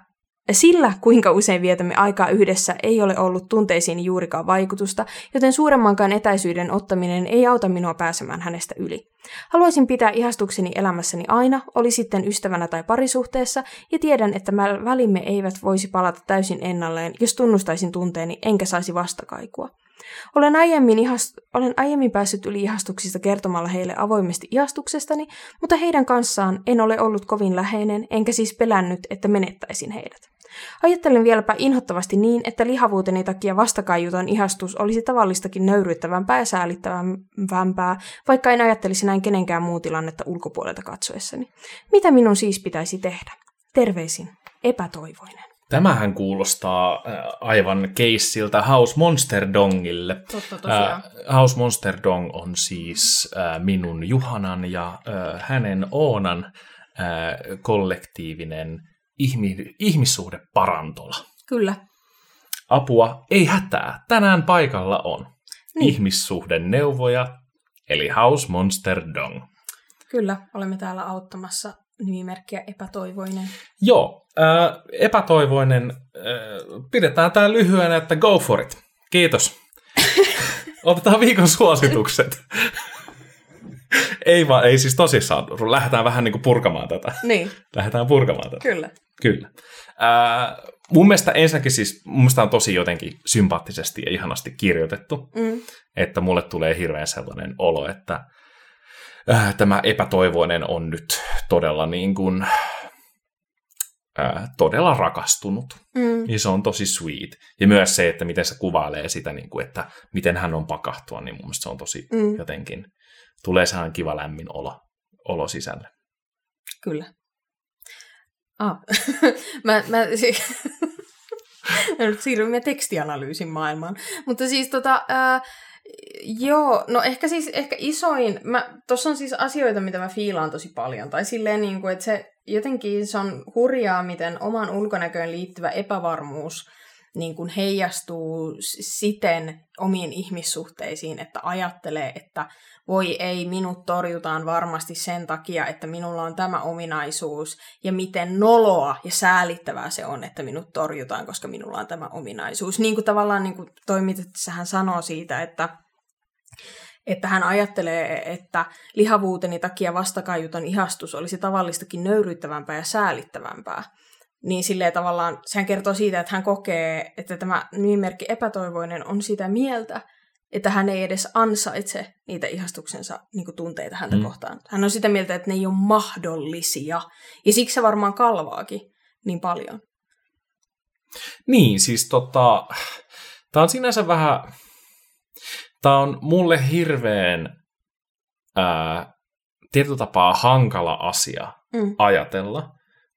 sillä, kuinka usein vietämme aikaa yhdessä, ei ole ollut tunteisiin juurikaan vaikutusta, joten suuremmankaan etäisyyden ottaminen ei auta minua pääsemään hänestä yli. Haluaisin pitää ihastukseni elämässäni aina, oli sitten ystävänä tai parisuhteessa, ja tiedän, että välimme eivät voisi palata täysin ennalleen, jos tunnustaisin tunteeni enkä saisi vastakaikua. Olen aiemmin, ihast- olen aiemmin päässyt yli ihastuksista kertomalla heille avoimesti ihastuksestani, mutta heidän kanssaan en ole ollut kovin läheinen, enkä siis pelännyt, että menettäisin heidät. Ajattelen vieläpä inhottavasti niin, että lihavuuteni takia vastakaiuton ihastus olisi tavallistakin nöyryyttävämpää ja säälittävämpää, vaikka en ajattelisi näin kenenkään muun tilannetta ulkopuolelta katsoessani. Mitä minun siis pitäisi tehdä? Terveisin, epätoivoinen. Tämähän kuulostaa äh, aivan keissiltä House Monster Dongille. Totta tosiaan. Äh, House Monster Dong on siis äh, minun Juhanan ja hänen Oonan kollektiivinen ihmi, ihmissuhdeparantola. Kyllä. Apua ei hätää. Tänään paikalla on Niin. niin. ihmissuhdeneuvoja, eli House Monster Dong. Kyllä, olemme täällä auttamassa nimimerkkiä epätoivoinen. Joo, äh, epätoivoinen. Äh, pidetään tämä lyhyenä, että go for it. Kiitos. Otetaan viikon suositukset. ei vaan, ei siis tosissaan. Lähdetään vähän niin kuin purkamaan tätä. Niin, Lähdetään purkamaan tätä. kyllä. Kyllä. Ää, mun mielestä ensinnäkin siis, mun mielestä on tosi jotenkin sympaattisesti ja ihanasti kirjoitettu, Mm. että mulle tulee hirveän sellainen olo, että ää, tämä epätoivoinen on nyt todella niin kuin, ää, todella rakastunut. Mm. Ja se on tosi sweet. Ja myös se, että miten se kuvailee sitä, niin kuin, että miten hän on pakahtua, niin mun mielestä se on tosi Mm. jotenkin, tulee sehän kiva lämmin olo, olo sisälle. Kyllä. Ah. mä, mä, mä nyt siirrymme tekstianalyysin maailmaan. Mutta siis tota, ää, joo, no ehkä siis ehkä isoin, tuossa on siis asioita, mitä mä fiilaan tosi paljon. Tai silleen niin kuin, että se jotenkin se on hurjaa, miten oman ulkonäköön liittyvä epävarmuus niin kuin heijastuu siten omiin ihmissuhteisiin, että ajattelee, että voi ei, minut torjutaan varmasti sen takia, että minulla on tämä ominaisuus, ja miten noloa ja säälittävää se on, että minut torjutaan, koska minulla on tämä ominaisuus. Niin kuin tavallaan niin kuin hän sanoo siitä, että että hän ajattelee, että lihavuuteni takia vastakaiuton ihastus olisi tavallistakin nöyryyttävämpää ja säälittävämpää. Niin silleen tavallaan, sehän kertoo siitä, että hän kokee, että tämä nimimerkki epätoivoinen on sitä mieltä, että hän ei edes ansaitse niitä ihastuksensa niin kuin tunteita häntä Mm. kohtaan. Hän on sitä mieltä, että ne ei ole mahdollisia. Ja siksi se varmaan kalvaakin niin paljon. Niin, siis tota, tämä on sinänsä vähän, tämä on mulle hirveän ää, tietyllä tapaa hankala asia Mm. ajatella,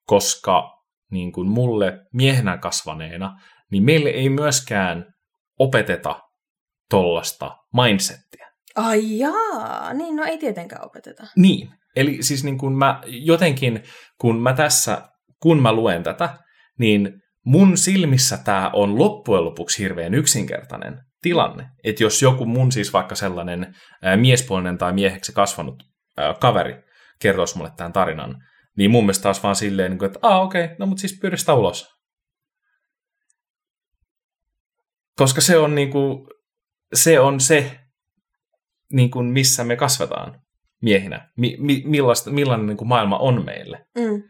koska niin kuin mulle miehenä kasvaneena, niin meille ei myöskään opeteta tollasta mindsettiä. Ai jaa, niin no ei tietenkään opeteta. Niin, eli siis niin kuin mä jotenkin, kun mä tässä, kun mä luen tätä, niin mun silmissä tämä on loppujen lopuksi hirveän yksinkertainen tilanne. Että jos joku mun siis vaikka sellainen miespuolinen tai mieheksi kasvanut kaveri kertoisi mulle tämän tarinan, niin mun mielestä taas vaan silleen, niin kuin, että aa okei, okay, no mutta siis pyydä sitä ulos. Koska se on niin kuin, se, on se niin kuin missä me kasvetaan miehinä. Mi- mi- millaista, millainen niin kuin maailma on meille. Mm.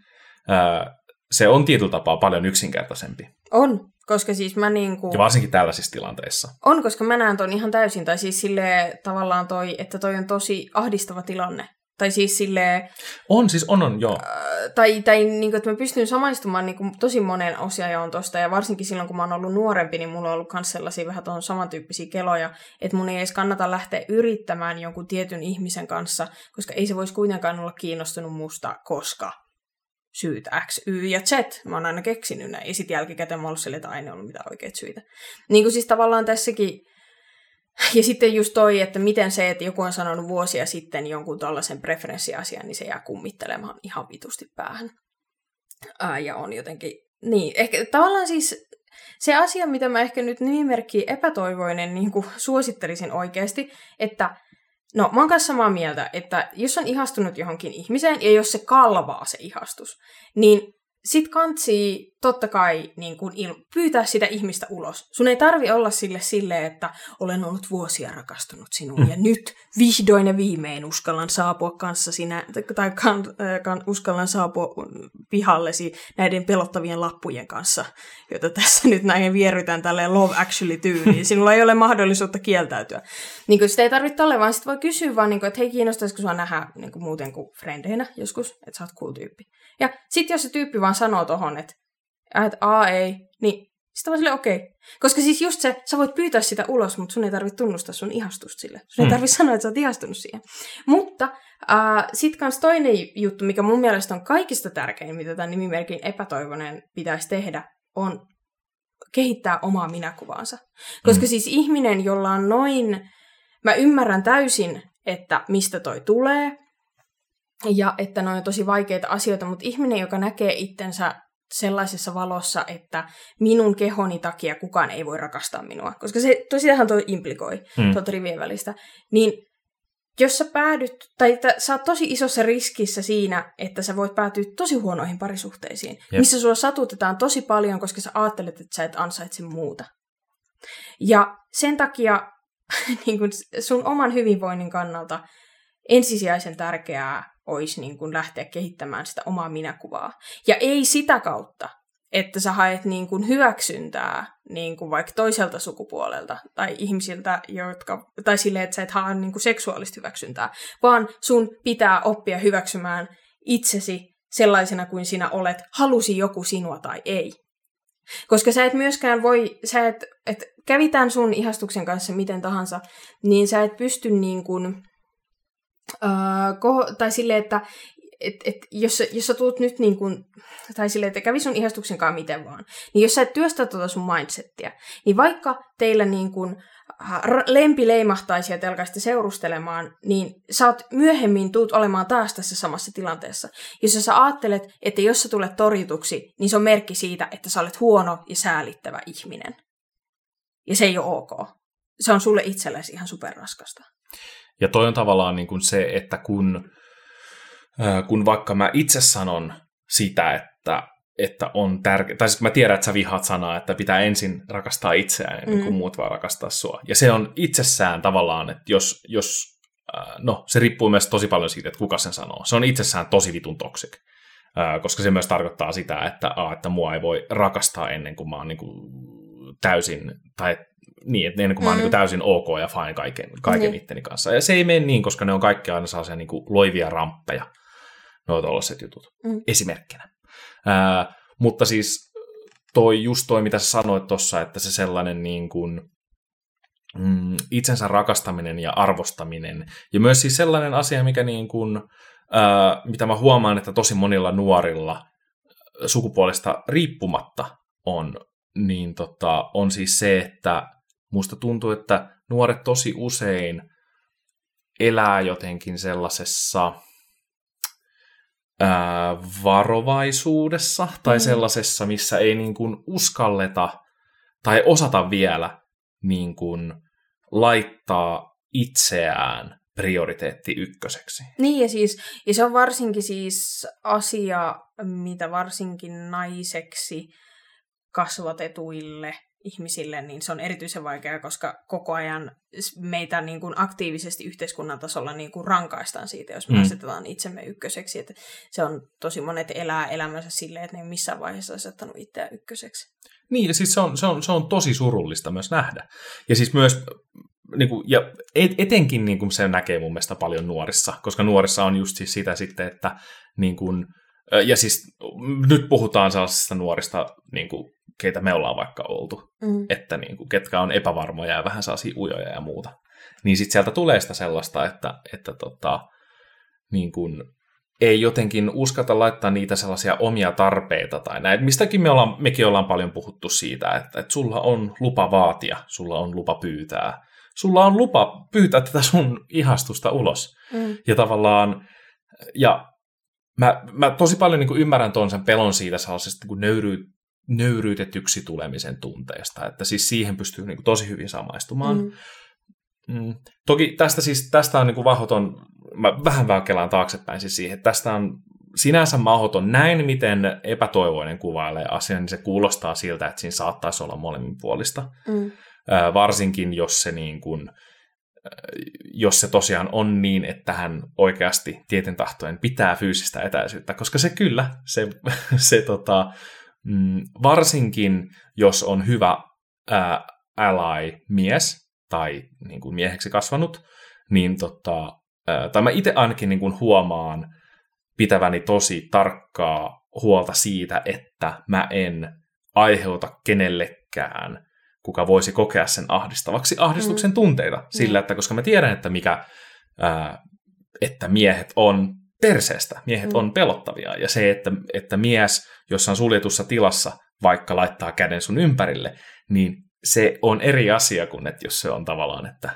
Ää, se on tietyllä tapaa paljon yksinkertaisempi. On, koska siis mä niinku... Ja varsinkin tällaisissa tilanteissa. On, koska mä näen ton ihan täysin, tai siis sille tavallaan toi, että toi on tosi ahdistava tilanne. Tai siis sille On, siis on, on, joo. tai, tai niin kuin, että mä pystyn samaistumaan niin kuin, tosi monen osiajoon tosta, ja varsinkin silloin, kun mä oon ollut nuorempi, niin mulla on ollut myös sellaisia vähän tuohon samantyyppisiä keloja, että mun ei edes kannata lähteä yrittämään jonkun tietyn ihmisen kanssa, koska ei se voisi kuitenkaan olla kiinnostunut musta, koska syyt X, Y ja Z. Mä oon aina keksinyt näin, ja sitten jälkikäteen mä oon ollut sille, että aina ollut mitään oikeita syitä. Niin kuin siis tavallaan tässäkin, ja sitten just toi, että miten se, että joku on sanonut vuosia sitten jonkun tällaisen preferenssiasian, niin se jää kummittelemaan ihan vitusti päähän. Ää, ja on jotenkin, niin, ehkä tavallaan siis se asia, mitä mä ehkä nyt nimimerkki epätoivoinen niin suosittelisin oikeasti, että no mä oon kanssa samaa mieltä, että jos on ihastunut johonkin ihmiseen ja jos se kalvaa se ihastus, niin sit kantsii totta kai niin kun il- pyytää sitä ihmistä ulos. Sun ei tarvi olla sille silleen, että olen ollut vuosia rakastunut sinuun mm. ja nyt vihdoin ja viimein uskallan saapua kanssa sinä, tai kan, äh, kan, uskallan saapua pihallesi näiden pelottavien lappujen kanssa, joita tässä nyt näin vierytään tälleen Love Actually-tyyliin. Sinulla ei ole mahdollisuutta kieltäytyä. Niin kuin sitä ei tarvitse olla, vaan sitten voi kysyä vaan, niin kuin, että hei, kiinnostaisiko sua nähdä niin kuin muuten kuin frendeinä joskus, että sä oot cool tyyppi. Ja sitten jos se tyyppi vaan sanoo tohon, että et, a ei, niin sitten vaan silleen okei. Okay. Koska siis just se, sä voit pyytää sitä ulos, mutta sun ei tarvitse tunnustaa sun ihastusta sille. Sun ei Mm. tarvitse sanoa, että sä oot ihastunut siihen. Mutta äh, sitten kans toinen juttu, mikä mun mielestä on kaikista tärkein, mitä tämän nimimerkin epätoivoinen pitäisi tehdä, on kehittää omaa minäkuvaansa. Koska Mm. siis ihminen, jolla on noin, mä ymmärrän täysin, että mistä toi tulee, ja että ne on tosi vaikeita asioita, mutta ihminen, joka näkee itsensä sellaisessa valossa, että minun kehoni takia kukaan ei voi rakastaa minua, koska se tosiaan toi implikoi Mm. tuota rivien välistä, niin jos sä päädyt, tai että sä oot tosi isossa riskissä siinä, että sä voit päätyä tosi huonoihin parisuhteisiin. Jep. missä sua satutetaan tosi paljon, koska sä ajattelet, että sä et ansaitse muuta. Ja sen takia niin kun sun oman hyvinvoinnin kannalta ensisijaisen tärkeää olisi niin kun lähteä kehittämään sitä omaa minäkuvaa. Ja ei sitä kautta, että sä haet niin kuin hyväksyntää niin kuin vaikka toiselta sukupuolelta tai ihmisiltä, jotka, tai silleen, että sä et hae niin kuin seksuaalista hyväksyntää, vaan sun pitää oppia hyväksymään itsesi sellaisena kuin sinä olet, halusi joku sinua tai ei. Koska sä et myöskään voi, sä et, et kävitään sun ihastuksen kanssa miten tahansa, niin sä et pysty niin kuin, koho, tai silleen, että et, et, jos, jos sä tuut nyt niin kuin, tai silleen, että kävi sun ihastuksen kanssa miten vaan, niin jos sä et työstä tuota sun mindsettiä, niin vaikka teillä niin kuin lempi leimahtaisi ja te seurustelemaan, niin sä oot myöhemmin tuut olemaan taas tässä samassa tilanteessa. Jos sä ajattelet, että jos sä tulet torjutuksi, niin se on merkki siitä, että sä olet huono ja säälittävä ihminen. Ja se ei ole ok. Se on sulle itsellesi ihan superraskasta. Ja toi on tavallaan niin kuin se, että kun, kun vaikka mä itse sanon sitä, että, että on tärkeää, tai siis mä tiedän, että sä vihaat sanaa, että pitää ensin rakastaa itseään ennen kuin Mm. muut voi rakastaa sua. Ja se on itsessään tavallaan, että jos, jos no se riippuu myös tosi paljon siitä, että kuka sen sanoo. Se on itsessään tosi vitun. Ää, koska se myös tarkoittaa sitä, että, a, että mua ei voi rakastaa ennen kuin mä oon niin kuin täysin, tai niin, että ennen kuin mä oon Mm. niin täysin ok ja fine kaiken, kaiken Niin. itteni kanssa. Ja se ei mene niin, koska ne on kaikki aina sellaisia niin kuin loivia ramppeja, nuo tollaset jutut, Mm. esimerkkinä. Ää, mutta siis toi, just toi, mitä sä sanoit tuossa, että se sellainen niin kuin, mm, itsensä rakastaminen ja arvostaminen, ja myös siis sellainen asia, mikä niin kuin, ää, mitä mä huomaan, että tosi monilla nuorilla sukupuolesta riippumatta on, niin tota, on siis se, että musta tuntuu, että nuoret tosi usein elää jotenkin sellaisessa ää, varovaisuudessa tai Mm. sellaisessa, missä ei niin kuin uskalleta tai osata vielä niin kuin laittaa itseään prioriteetti ykköseksi. Niin, ja, siis, ja se on varsinkin siis asia, mitä varsinkin naiseksi kasvatetuille ihmisille, niin se on erityisen vaikeaa, koska koko ajan meitä niin kuin aktiivisesti yhteiskunnan tasolla niin kuin rankaistaan siitä, jos me Mm. asetetaan itsemme ykköseksi. Että se on tosi monet elää elämänsä silleen, että ne ei missään vaiheessa asettanut itseään ykköseksi. Niin, ja siis se on, se, on, se on tosi surullista myös nähdä. Ja siis myös, niin kuin, ja et, etenkin niin kuin se näkee mun mielestä paljon nuorissa, koska nuorissa on just siis sitä sitten, että niin kuin, ja siis nyt puhutaan sellaisista nuorista, niin kuin, keitä me ollaan vaikka oltu, Mm. että niin kuin, ketkä on epävarmoja ja vähän sellaisia ujoja ja muuta. Niin sitten sieltä tulee sitä sellaista, että, että tota, niin kuin, ei jotenkin uskata laittaa niitä sellaisia omia tarpeita tai näin. Mistäkin me ollaan, mekin ollaan paljon puhuttu siitä, että, että sulla on lupa vaatia, sulla on lupa pyytää. Sulla on lupa pyytää tätä sun ihastusta ulos. Mm. Ja tavallaan, ja mä, mä tosi paljon niin kuin ymmärrän tuon sen pelon siitä sellaisesta niin nöyry, nöyryytetyksi tulemisen tunteesta, että siis siihen pystyy niin kuin tosi hyvin samaistumaan. Mm. Mm. Toki tästä siis, tästä on niin kuin mahdoton, mä vähän vähän kelaan taaksepäin siis siihen, että tästä on sinänsä mahdoton näin, miten epätoivoinen kuvailee asian, niin se kuulostaa siltä, että siinä saattaisi olla molemminpuolista. Mm. Ää, varsinkin jos se niin kuin, jos se tosiaan on niin, että hän oikeasti tieten tahtoen pitää fyysistä etäisyyttä, koska se kyllä, se, se tota, mm, varsinkin jos on hyvä ää, ally-mies tai niin kuin mieheksi kasvanut, niin tota, ää, tai mä itse ainakin niin kuin huomaan pitäväni tosi tarkkaa huolta siitä, että mä en aiheuta kenellekään kuka voisi kokea sen ahdistavaksi ahdistuksen Mm. tunteita sillä, että koska mä tiedän, että mikä, ää, että miehet on perseestä, miehet Mm. on pelottavia ja se, että, että mies jossain suljetussa tilassa vaikka laittaa käden sun ympärille, niin se on eri asia kuin, että jos se on tavallaan, että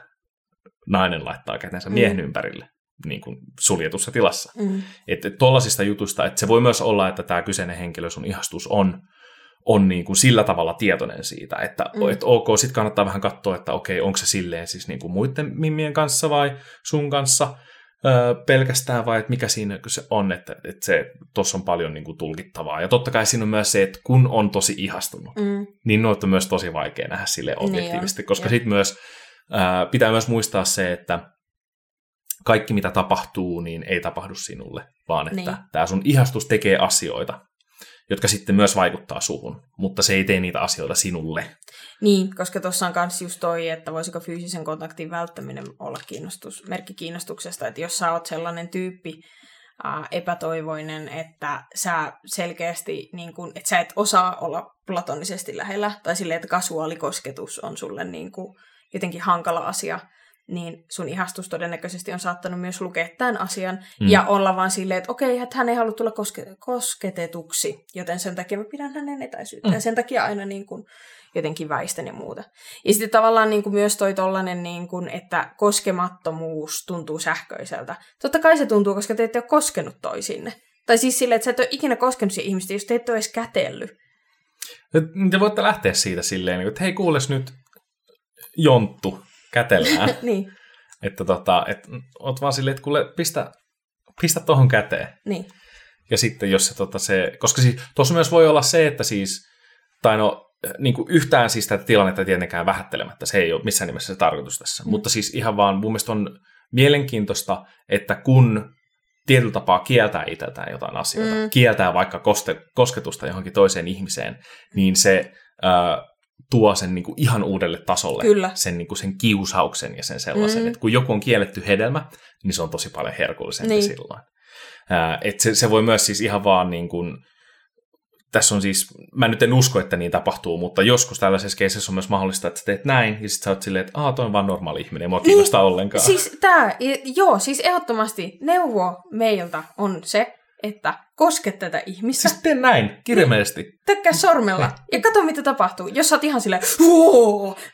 nainen laittaa kätensä miehen Mm. ympärille niin kuin suljetussa tilassa. Mm. Että tuollaisista jutusta, että se voi myös olla, että tämä kyseinen henkilö, sun ihastus on, on niin kuin sillä tavalla tietoinen siitä, että Mm. et ok, sitten kannattaa vähän katsoa, että okei, onko se silleen siis niin kuin muiden mimmien kanssa vai sun kanssa öö, pelkästään vai että mikä siinä se on, että, että se tuossa on paljon niin kuin tulkittavaa. Ja totta kai siinä on myös se, että kun on tosi ihastunut, Mm. niin noita on myös tosi vaikea nähdä sille Niin objektiivisesti, on, koska sitten myös ää, pitää myös muistaa se, että kaikki mitä tapahtuu, niin ei tapahdu sinulle, vaan että Niin. niin. tämä sun ihastus tekee asioita, jotka sitten myös vaikuttaa suhun, mutta se ei tee niitä asioita sinulle. Niin, koska tuossa on myös just toi, että voisiko fyysisen kontaktin välttäminen olla kiinnostus, merkki kiinnostuksesta, että jos sä oot sellainen tyyppi, ää, epätoivoinen, että sä selkeästi, niin kun, että sä et osaa olla platonisesti lähellä, tai silleen, että kasuaalikosketus on sulle niin kun, jotenkin hankala asia, niin sun ihastus todennäköisesti on saattanut myös lukea tämän asian mm. Ja olla vaan silleen, että okei, että hän ei halua tulla koske- kosketetuksi, joten sen takia mä pidän hänen etäisyyttä. Mm. Ja sen takia aina niin kuin jotenkin väistän ja muuta. Ja sitten tavallaan niin kuin myös toi tollanen, niin kuin, että koskemattomuus tuntuu sähköiseltä. Totta kai se tuntuu, koska te ette ole koskenut toisinne. Tai siis silleen, että sä et ole ikinä koskenut siihen ihmistä, jos te ette ole edes kätellyt. Te voitte lähteä siitä silleen, niin että hei kuules nyt jonttu, kätellään. niin, että tota, et, oot vaan silleen, että kuule, pistä, pistä tuohon käteen. niin. Ja sitten jos se, tota, se koska siis, tuossa myös voi olla se, että siis, tai no niin kuin yhtään siis tätä tilannetta tietenkään vähättelemättä, se ei ole missään nimessä se tarkoitus tässä, mm. mutta siis ihan vaan mun mielestä on mielenkiintoista, että kun tietyllä tapaa kieltää itseltään jotain asioita, Mm. kieltää vaikka koste, kosketusta johonkin toiseen ihmiseen, niin se ää, tuo sen niin kuin ihan uudelle tasolle, Kyllä. sen, niin kuin sen kiusauksen ja sen sellaisen, Mm. että kun joku on kielletty hedelmä, niin se on tosi paljon herkullisempi Niin. niin. silloin. Ää, et se, se voi myös siis ihan vaan niin kuin, tässä on siis, mä nyt en usko, että niin tapahtuu, mutta joskus tällaisessa keisessä on myös mahdollista, että sä teet näin, ja sitten sä oot silleen, että aah, toi on vaan normaali ihminen, ei mua kiinnosta niin, ollenkaan. Siis tää, joo, siis ehdottomasti neuvo meiltä on se, että koske tätä ihmistä. siis tee näin, kirjaimellisesti. Tökkää sormella ja katso, mitä tapahtuu. Jos sä oot ihan silleen,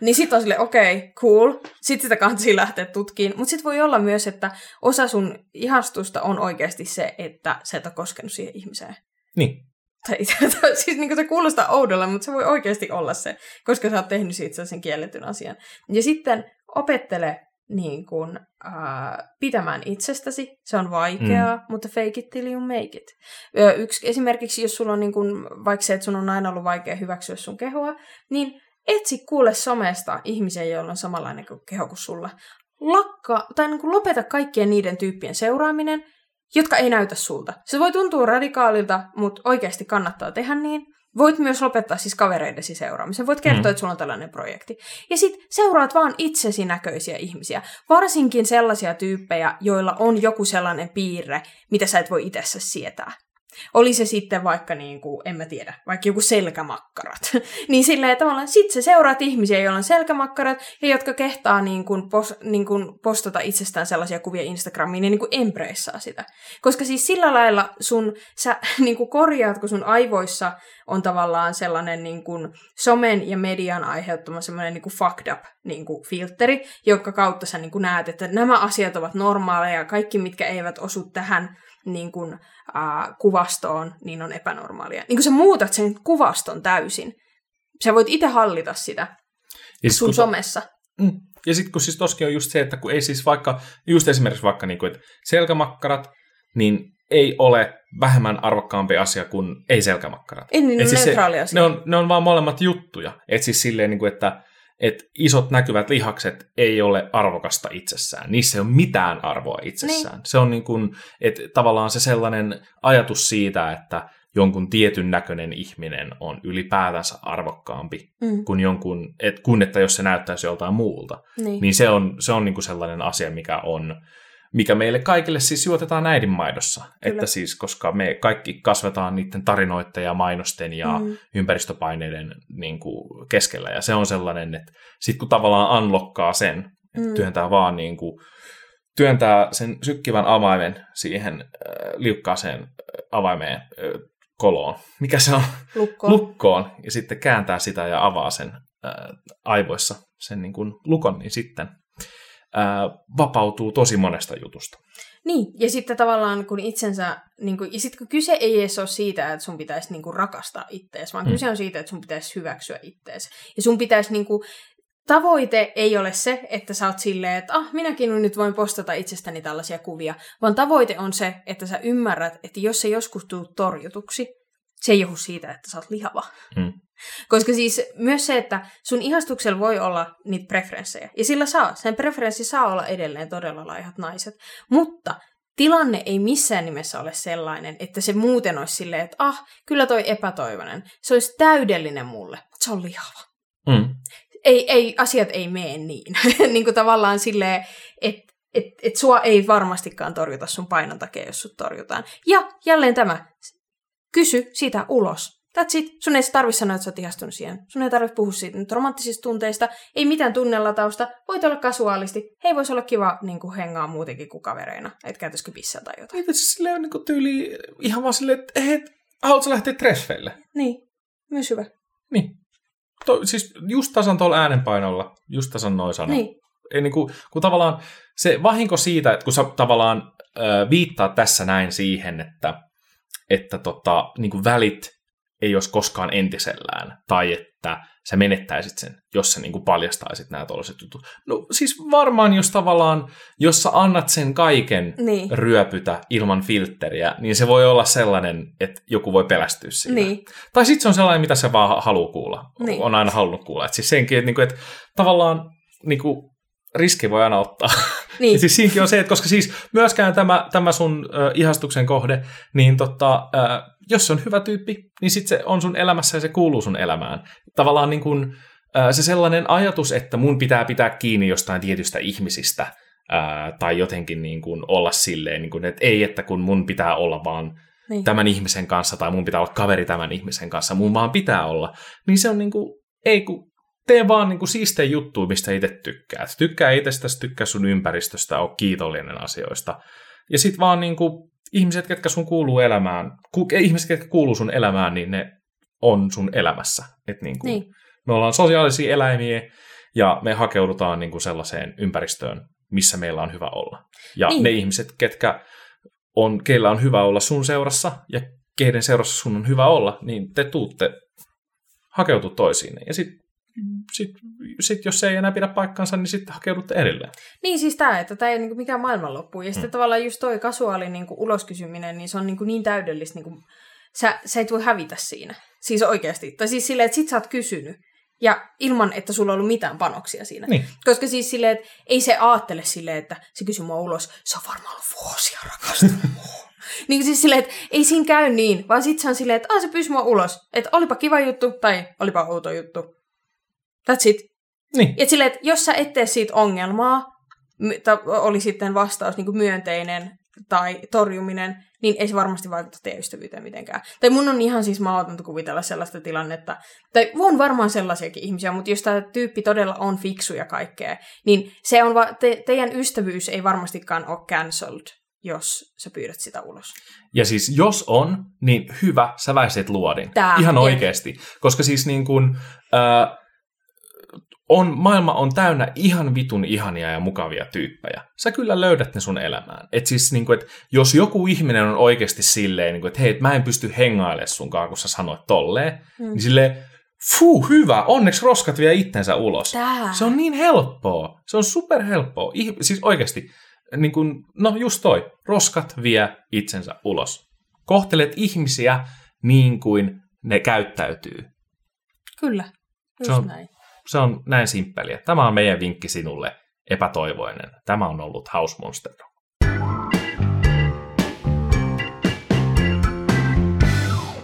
niin sit on silleen, okei, okay, cool. Sitten sitä kansi lähteä tutkiin. Mutta sit voi olla myös, että osa sun ihastusta on oikeasti se, että sä et ole koskenut siihen ihmiseen. Niin. Tai, tai siis niin se kuulostaa oudolle, mutta se voi oikeasti olla se, koska sä oot tehnyt siitä sen kielletyn asian. Ja sitten opettele niin kuin, ää, pitämään itsestäsi. Se on vaikeaa, mm. mutta fake it till you make it. Ö, yksi, esimerkiksi jos sulla on niin kuin, vaikka se, että sun on aina ollut vaikea hyväksyä sun kehoa, niin etsi kuule somesta ihmisiä, joilla on samanlainen keho kuin sulla. Lakka, tai niin kuin lopeta kaikkien niiden tyyppien seuraaminen, jotka ei näytä sulta. Se voi tuntua radikaalilta, mutta oikeasti kannattaa tehdä niin. Voit myös lopettaa siis kavereidesi seuraamisen. Voit kertoa, mm. että sulla on tällainen projekti. Ja sit seuraat vaan itsesi näköisiä ihmisiä. Varsinkin sellaisia tyyppejä, joilla on joku sellainen piirre, mitä sä et voi itsessä sietää. Oli se sitten vaikka, niin kuin, en mä tiedä, vaikka joku selkämakkarat. niin silleen tavallaan sit sä seuraat ihmisiä, joilla on selkämakkarat ja jotka kehtaa niin kuin, pos, niin kuin postata itsestään sellaisia kuvia Instagramiin ja niin kuin embraceaa sitä. Koska siis sillä lailla sun, sä niin kuin korjaat, kun sun aivoissa on tavallaan sellainen niin kuin somen ja median aiheuttama semmoinen niin kuin fucked up niin kuin filteri, jonka kautta sä niin kuin näet, että nämä asiat ovat normaaleja ja kaikki, mitkä eivät osu tähän niin kuin, äh, kuvastoon, niin on epänormaalia. Niin kuin sä muutat sen kuvaston täysin. Sä voit itse hallita sitä Ja sun kun- somessa. Mm. Ja sitten kun siis toskin on just se, että kun ei siis vaikka, just esimerkiksi vaikka niin kuin, että selkämakkarat, niin ei ole vähemmän arvokkaampi asia kuin ei-selkämakkarat. Ei niin Et siis se- asia. Ne on, ne on vaan molemmat juttuja. Et siis silleen, niin kuin, että et isot näkyvät lihakset ei ole arvokasta itsessään. Niissä ei ole mitään arvoa itsessään. Niin. Se on niin kuin, että tavallaan se sellainen ajatus siitä, että jonkun tietyn näköinen ihminen on ylipäätänsä arvokkaampi Mm, kuin jonkun, et, kun että jos se näyttäisi joltain muulta. niin. Niin se on, se on niin kuin sellainen asia, mikä on mikä meille kaikille siis juotetaan äidinmaidossa. Että siis, koska me kaikki kasvetaan niiden tarinoiden ja mainosten ja Mm. ympäristöpaineiden niin kuin, keskellä. Ja se on sellainen, että sitten kun tavallaan unlockkaa sen, että Mm. työntää vaan niin kuin, työntää sen sykkivän avaimen siihen äh, liukkaaseen äh, avaimeen äh, koloon. Mikä se on? Lukkoon. Lukkoon. Ja sitten kääntää sitä ja avaa sen ää, aivoissa sen niin kuin lukon, niin sitten ää, vapautuu tosi monesta jutusta. Niin, ja sitten tavallaan kun itsensä, niin kuin, ja sitten kun kyse ei edes ole siitä, että sun pitäisi niin kuin, rakastaa ittees, vaan Mm. mm. kyse on siitä, että sun pitäisi hyväksyä ittees. Ja sun pitäisi, niin kuin, tavoite ei ole se, että sä oot silleen, että ah, minäkin nyt voin postata itsestäni tällaisia kuvia, vaan tavoite on se, että sä ymmärrät, että jos se joskus tulet torjutuksi, se ei johdu siitä, että sä oot lihava. Mm. Koska siis myös se, että sun ihastuksella voi olla niitä preferenssejä. Ja sillä saa. Sen preferenssi saa olla edelleen todella laihat naiset. Mutta tilanne ei missään nimessä ole sellainen, että se muuten olisi silleen, että ah, kyllä toi epätoivoinen. Se olisi täydellinen mulle, mutta se on lihava. Mm. Ei, ei, asiat ei mene niin. niin kuin tavallaan silleen, että et, et sua ei varmastikaan torjuta sun painon takia, jos sut torjutaan. Ja jälleen tämä, kysy sitä ulos. That's it. Sun ei tarvi sanoa, että sä oot ihastunut siihen. Sun ei tarvitse puhua siitä nyt romanttisista tunteista. Ei mitään tunnelatausta. Voit olla kasuaalisti. Hei, voisi olla kiva niin kuin hengaa muutenkin kuin kavereina. Et käytäisikö pissää tai jotain. Niin, siis silleen niin tyyli ihan vaan silleen, että hei, haluatko lähteä treffeille? Niin, myös hyvä. Niin. To, siis just tasan tuolla äänenpainolla, just tasan noin sana. Niin, Ei, niin kuin, kun tavallaan se vahinko siitä, että kun sä tavallaan ö, viittaa tässä näin siihen, että, että tota, niin kuin välit ei olisi koskaan entisellään, tai että sä menettäisit sen, jos sä niin kuin paljastaisit nämä tuollaiset jutut. No siis varmaan, jos tavallaan, jos sä annat sen kaiken niin, ryöpytä ilman filtteriä, niin se voi olla sellainen, että joku voi pelästyä siitä. niin, Tai sitten se on sellainen, mitä se vaan haluaa kuulla. Niin. On aina halunnut kuulla. Et siis senkin, että, niinku, että tavallaan niinku, riski voi aina ottaa. niin. Ja siis siinäkin on se, että koska siis myöskään tämä, tämä sun ö, ihastuksen kohde, niin tota, ö, jos se on hyvä tyyppi, niin sitten se on sun elämässä ja se kuuluu sun elämään. Tavallaan niin kuin, ö, se sellainen ajatus, että mun pitää pitää kiinni jostain tietystä ihmisistä, tai jotenkin niin kuin olla silleen, niin kuin, että ei, että kun mun pitää olla vaan niin. tämän ihmisen kanssa, tai mun pitää olla kaveri tämän ihmisen kanssa, mun vaan pitää olla, niin se on niinku, ei kun tee vaan niinku siistejä juttuja, mistä itse tykkää. Tykkää itsestäsi, tykkää sun ympäristöstä, ole kiitollinen asioista. Ja sit vaan niinku, ihmiset, ketkä sun kuuluu elämään, ku, ihmiset, ketkä kuuluu sun elämään, niin ne on sun elämässä. Et niinku, niin. Me ollaan sosiaalisia eläimiä, ja me hakeudutaan niinku sellaiseen ympäristöön, missä meillä on hyvä olla. Ja Niin. ne ihmiset, ketkä on, keillä on hyvä olla sun seurassa, ja keiden seurassa sun on hyvä olla, niin te tuutte hakeutua toisiin. Ja sitten sit, sit, jos se ei enää pidä paikkansa, niin sitten hakeudutte erilleen. Niin siis tämä, että tämä ei ole niinku mikään maailmanloppu. Ja sitten Mm. tavallaan just toi kasuaali niinku uloskysyminen, niin se on niinku niin täydellistä. Niinku, sä, sä et voi hävitä siinä. Siis oikeasti. Tai siis silleen, että sit sä oot kysynyt. Ja ilman, että sulla on ollut mitään panoksia siinä. Niin. Koska siis silleen, että ei se aattele silleen, että se kysyy mua ulos. Se on varmaan ollut vuosia rakastunut niin siis silleen, että ei siinä käy niin, vaan sit se on silleen, että se pyysi mua ulos. Että olipa kiva juttu tai olipa outo juttu. That's it. Niin. Et silleen, että jos sä et tee siitä ongelmaa, oli sitten vastaus niin myönteinen tai torjuminen, niin ei se varmasti vaikuta teidän ystävyyteen mitenkään. Tai mun on ihan siis mahdotonta kuvitella sellaista tilannetta, tai on varmaan sellaisiakin ihmisiä, mutta jos tämä tyyppi todella on fiksu ja kaikkea, niin se on va- te- teidän ystävyys ei varmastikaan ole cancelled, jos sä pyydät sitä ulos. Ja siis jos on, niin hyvä, sä väiset luodin. Tää, Ihan oikeasti. Koska siis niin kuin, äh, on, maailma on täynnä ihan vitun ihania ja mukavia tyyppejä. Sä kyllä löydät ne sun elämään. Et siis niin kuin, että jos joku ihminen on oikeasti silleen, niin kuin, että hei, et mä en pysty hengailemaan sunkaan, kun sä sanoit tolleen, Mm. niin silleen, fuu, hyvä, onneksi roskat vie itsensä ulos. Tää. Se on niin helppoa. Se on superhelppoa. Ih- siis oikeasti, niin kuin, no just toi, roskat vie itsensä ulos. Kohtelet ihmisiä niin kuin ne käyttäytyy. Kyllä, just Se on- näin. Se on näin simppeliä. Tämä on meidän vinkki sinulle, epätoivoinen. Tämä on ollut House Monster.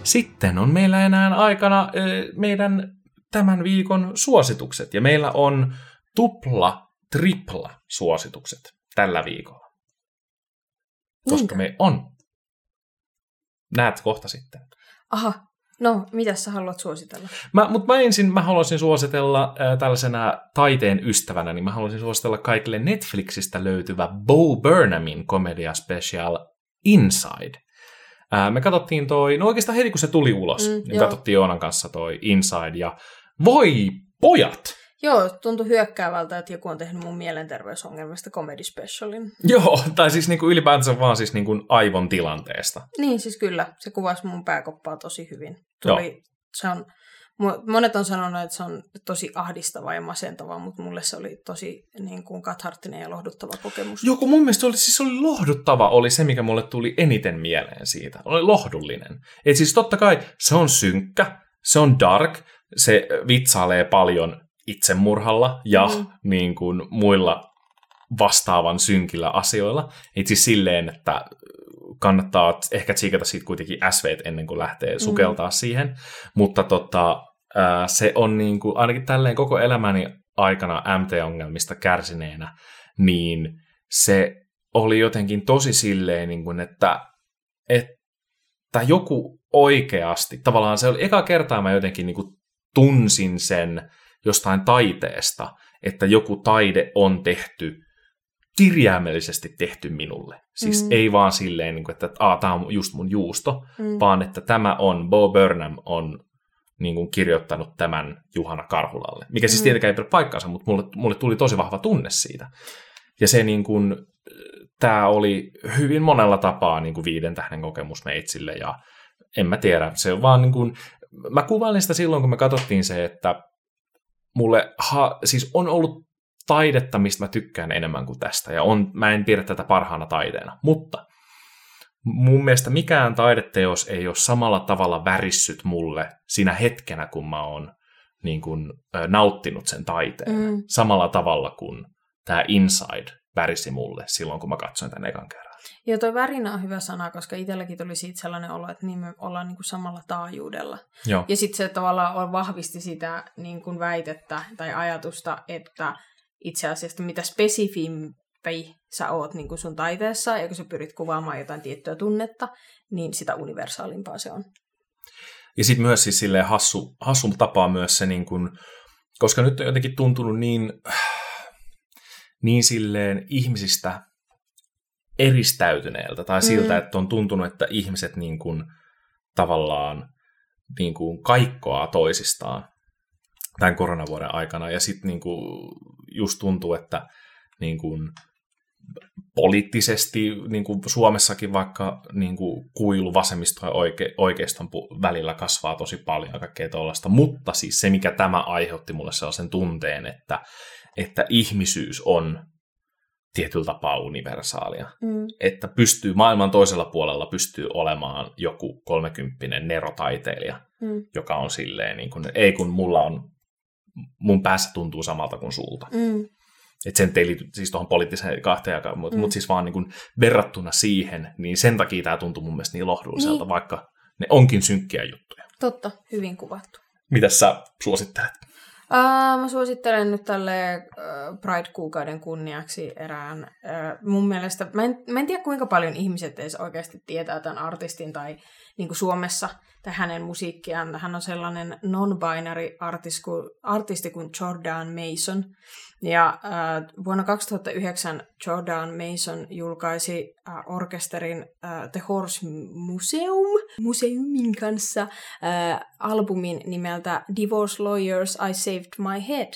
Sitten on meillä enää aikana meidän tämän viikon suositukset. Ja meillä on tupla, tripla suositukset tällä viikolla. Koska Niinkö? me on. Näet kohta sitten. Aha, no, mitä sä haluat suositella? Mä, mutta mä ensin mä haluaisin suositella äh, tällaisena taiteen ystävänä, niin mä haluaisin suositella kaikille Netflixistä löytyvä Bo Burnhamin komedia special Inside. Ää, me katsottiin toi, no oikeastaan heti kun se tuli ulos, mm, niin joo. katsottiin Joonan kanssa toi Inside, ja voi pojat! Joo, tuntui hyökkäävältä, että joku on tehnyt mun mielenterveysongelmista comedy specialin. Joo, tai siis niinku ylipäätänsä vaan siis niinku aivon tilanteesta. Niin, siis kyllä. Se kuvasi mun pääkoppaa tosi hyvin. Tuli, se on, mo- monet on sanonut, että se on tosi ahdistava ja masentava, mutta mulle se oli tosi niin kuin katharttinen ja lohduttava kokemus. Joku mun mielestä oli, siis oli lohduttava, oli se, mikä mulle tuli eniten mieleen siitä. Oli lohdullinen. Et siis totta kai se on synkkä, se on dark, se vitsailee paljon itsemurhalla ja Mm. mm. niin kuin muilla vastaavan synkillä asioilla. Et siis silleen, että kannattaa ehkä tsiikata siitä kuitenkin SV ennen kuin lähtee sukeltaa mm. siihen. Mutta tota, se on niin kuin, ainakin tälleen koko elämäni aikana MT-ongelmista kärsineenä, niin se oli jotenkin tosi silleen, niin kuin, että, että joku oikeasti, tavallaan se oli eka kertaa mä jotenkin niin kuin tunsin sen jostain taiteesta, että joku taide on tehty, kirjaimellisesti tehty minulle. Siis Mm. ei vaan silleen, niin että tämä on just mun juusto, Mm. vaan että tämä on, Bo Burnham on niin kuin kirjoittanut tämän Juhana Karhulalle. Mikä siis Mm. tietenkään ei pidä paikkaansa, mutta mulle, mulle tuli tosi vahva tunne siitä. Ja se niin kuin, tämä oli hyvin monella tapaa niin kuin viiden tähden kokemus meitsille ja en mä tiedä, se on vaan niin kuin, mä kuvailin sitä silloin, kun me katsottiin se, että mulle ha, siis on ollut taidetta, mistä mä tykkään enemmän kuin tästä, ja on, mä en pidä tätä parhaana taiteena, mutta mun mielestä mikään taideteos ei ole samalla tavalla värissyt mulle siinä hetkenä, kun mä oon niin kuin, ö, nauttinut sen taiteen. Mm. Samalla tavalla kuin tämä Inside värisi mulle silloin, kun mä katsoin tämän ekan kerran. Joo, toi värinä on hyvä sana, koska itselläkin tuli siitä sellainen olo, että niin me ollaan niin kuin samalla taajuudella. Joo. Ja sitten se tavallaan vahvisti sitä niin kuin väitettä tai ajatusta, että itse asiassa mitä spesifimpi sä oot niin kuin sun taiteessa, ja kun sä pyrit kuvaamaan jotain tiettyä tunnetta, niin sitä universaalimpaa se on. Ja sitten myös siis silleen hassu, hassu tapaa myös se, niin kun, koska nyt on jotenkin tuntunut niin, niin silleen ihmisistä eristäytyneeltä, tai siltä, Mm. että on tuntunut, että ihmiset niin kun, tavallaan niin kun kaikkoaa toisistaan tämän koronavuoden aikana, ja sitten niin kun, just tuntuu, että niin kun, poliittisesti niin kuin Suomessakin vaikka niin kuin kuilu vasemmiston ja oike, oikeiston välillä kasvaa tosi paljon ja kaikkea tuollaista, mutta siis se, mikä tämä aiheutti mulle sellaisen tunteen, että, että ihmisyys on tietyllä tapaa universaalia. Mm. Että pystyy maailman toisella puolella pystyy olemaan joku kolmekymppinen nerotaiteilija, Mm. joka on silleen, niin kuin, ei kun mulla on, mun päässä tuntuu samalta kuin sulta. Mm. Että sen ei liity siis tuohon poliittiseen kahteen aikaan, mutta Mm. mut siis vaan niin kuin verrattuna siihen, niin sen takia tämä tuntuu mun mielestä niin lohdulliselta, Niin. vaikka ne onkin synkkiä juttuja. Totta, hyvin kuvattu. Mitä sä suosittelet? Uh, mä suosittelen nyt tälle uh, Pride-kuukauden kunniaksi erään. Uh, mun mielestä, mä en, mä en tiedä kuinka paljon ihmiset edes oikeasti tietää tämän artistin tai niin kuin Suomessa tai hänen musiikkiaan. Hän on sellainen non-binary artisti kuin, Jordan Mason. Ja uh, vuonna 2009 Jordan Mason julkaisi uh, orkesterin uh, The Horse Museum museumin kanssa uh, albumin nimeltä Divorce Lawyers I Saved My Head.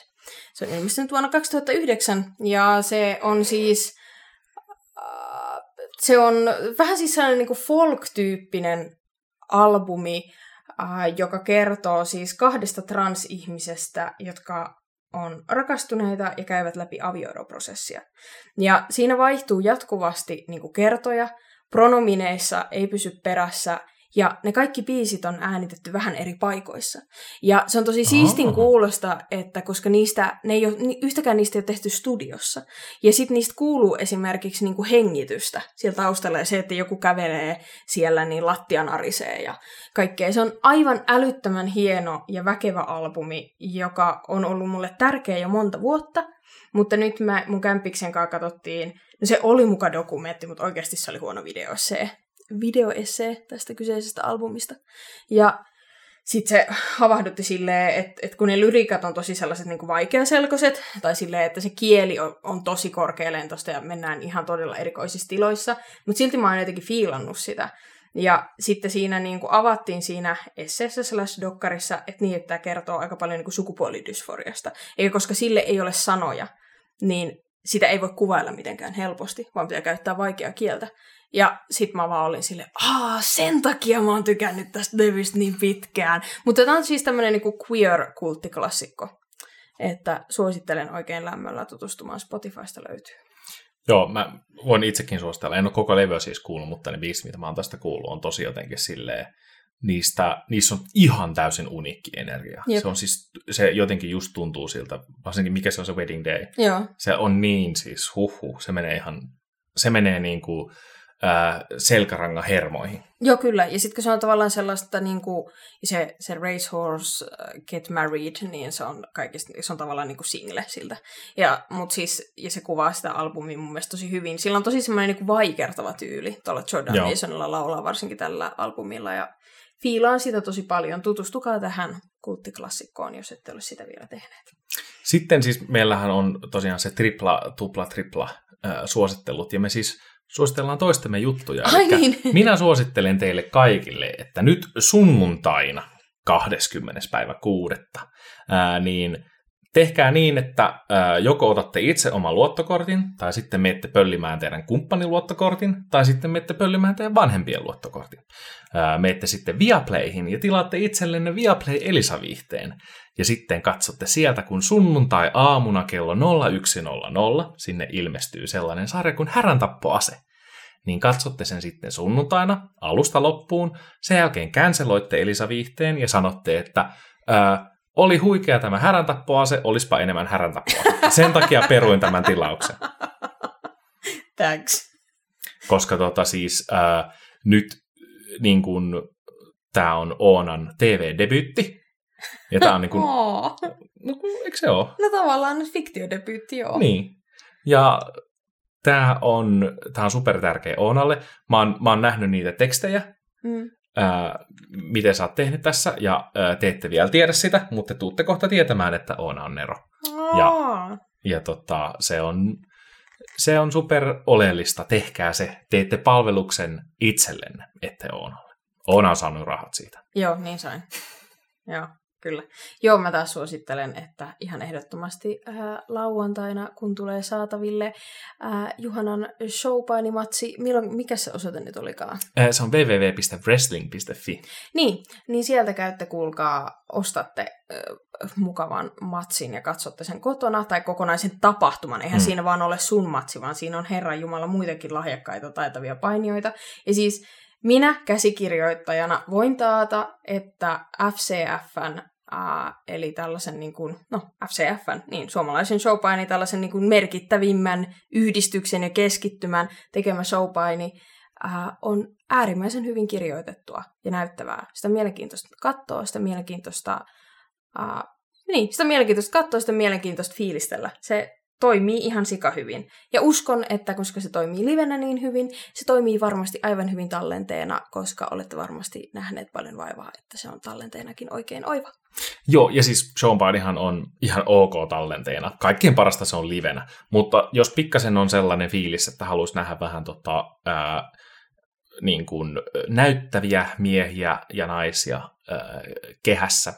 Se on ilmestynyt vuonna 2009 ja se on siis uh, se on vähän siis sellainen niin folk-tyyppinen albumi, uh, joka kertoo siis kahdesta transihmisestä, jotka on rakastuneita ja käyvät läpi avioeroprosessia. Ja siinä vaihtuu jatkuvasti niin kuin kertoja, pronomineissa ei pysy perässä, ja ne kaikki biisit on äänitetty vähän eri paikoissa. Ja se on tosi siistin kuulosta, että koska niistä, ne ei ole, yhtäkään niistä ei ole tehty studiossa. Ja sitten niistä kuuluu esimerkiksi niinku hengitystä siellä taustalla, ja se, että joku kävelee siellä, niin lattia narisee ja kaikkea. Se on aivan älyttömän hieno ja väkevä albumi, joka on ollut mulle tärkeä jo monta vuotta, mutta nyt mä mun kämpiksen kanssa katsottiin, no se oli muka dokumentti, mutta oikeasti se oli huono videoessee, videoessee tästä kyseisestä albumista. Ja sitten se havahdutti silleen, että, että kun ne lyrikat on tosi sellaiset niin vaikeaselkoiset, tai silleen, että se kieli on, on tosi korkealentoista ja mennään ihan todella erikoisissa tiloissa, mutta silti mä oon jotenkin fiilannut sitä. Ja sitten siinä niin kuin avattiin siinä esseessä slash dokkarissa, että niin, että tämä kertoo aika paljon niin kuin sukupuolidysforiasta. Eikä koska sille ei ole sanoja, niin sitä ei voi kuvailla mitenkään helposti, vaan pitää käyttää vaikeaa kieltä. Ja sit mä vaan olin sille, aa, sen takia mä oon tykännyt tästä levystä niin pitkään. Mutta tämä on siis tämmönen niinku queer-kulttiklassikko, että suosittelen oikein lämmöllä tutustumaan Spotifysta löytyy. Joo, mä voin itsekin suositella. En ole koko levyä siis kuullut, mutta ne biisit, mitä mä oon tästä kuullut, on tosi jotenkin silleen, niistä, niissä on ihan täysin uniikki energia. Jep. Se on siis, se jotenkin just tuntuu siltä, varsinkin mikä se on se wedding day. Joo, Se on niin siis, huhu, se menee ihan, se menee niin kuin ää, selkärangan hermoihin. Joo, kyllä. Ja sitten kun se on tavallaan sellaista, niin kuin, se, se Racehorse äh, Get Married, niin se on kaikista, se on tavallaan niin kuin single siltä. Ja, mut siis, ja se kuvaa sitä albumia mun mielestä tosi hyvin. Sillä on tosi semmoinen niin kuin vaikertava tyyli tuolla Jordan. Masonilla laulaa varsinkin tällä albumilla. Ja fiilaan sitä tosi paljon. Tutustukaa tähän kulttiklassikkoon, jos ette ole sitä vielä tehneet. Sitten siis meillähän on tosiaan se tripla, tupla, tripla ää, suosittelut, ja me siis suositellaan toistemme juttuja. Ai niin. Minä suosittelen teille kaikille, että nyt sunnuntaina 20. päivä kuudetta, ää, niin tehkää niin, että joko otatte itse oman luottokortin, tai sitten menette pöllimään teidän kumppanin luottokortin, tai sitten menette pöllimään teidän vanhempien luottokortin. Ää, menette sitten Viaplayhin ja tilaatte itsellenne Viaplay Elisa-viihteen, ja sitten katsotte sieltä, kun sunnuntai-aamuna kello 01.00 sinne ilmestyy sellainen sarja kuin Häräntappoase niin katsotte sen sitten sunnuntaina alusta loppuun. Sen jälkeen canceloitte Elisa-viihteen ja sanotte, että oli huikea tämä häräntappoase, olispa enemmän häräntappoa. Sen takia peruin tämän tilauksen, Thanks. koska tota siis ää, nyt niin kun, tämä on Oonan TV-debyytti. Ja tämä on niin kun, Oh. no, kun, eikö se ole? No tavallaan nyt fiktiodebyytti, joo. Niin. Ja tämä on, tää on super tärkeä Oonalle. Mä oon, mä oon nähnyt niitä tekstejä, Mm. Ää, miten sä oot tehnyt tässä, ja ää, te ette vielä tiedä sitä, mutta te tuutte kohta tietämään, että on Nero. Aa. Ja tota, se on, se on super oleellista, tehkää se, teette palveluksen itsellenne, ette Oonalle. Oona on saanut rahat siitä. Joo, niin sain. Joo, kyllä. Joo, mä taas suosittelen, että ihan ehdottomasti äh, lauantaina, kun tulee saataville äh, Juhanan showpainimatsi, milloin, mikä se osoite nyt olikaan? Ää, Se on www.wrestling.fi. Niin, niin sieltä käytte, kuulkaa, ostatte äh, mukavan matsin ja katsotte sen kotona, tai kokonaisen tapahtuman. Eihän mm. siinä vaan ole sun matsi, vaan siinä on Herran Jumala muitakin lahjakkaita, taitavia painijoita. Ja siis minä käsikirjoittajana voin taata, että FCFn, ää, eli tällaisen niin kuin, no FCFn, niin suomalaisen showpaini, tällaisen niin kuin merkittävimmän yhdistyksen ja keskittymän tekemä showpaini, ää, on äärimmäisen hyvin kirjoitettua ja näyttävää. Sitä mielenkiintoista katsoa, sitä mielenkiintoista, ää, niin, sitä mielenkiintoista katsoa, sitä mielenkiintoista fiilistellä. Se toimii ihan sika hyvin. Ja uskon, että koska se toimii livenä niin hyvin, se toimii varmasti aivan hyvin tallenteena, koska olette varmasti nähneet paljon vaivaa, että se on tallenteenakin oikein oiva. Joo, ja siis Sean Painihan on ihan ok tallenteena. Kaikkien parasta se on livenä. Mutta jos pikkasen on sellainen fiilis, että haluaisi nähdä vähän tota, ää, niin kuin näyttäviä miehiä ja naisia ää, kehässä,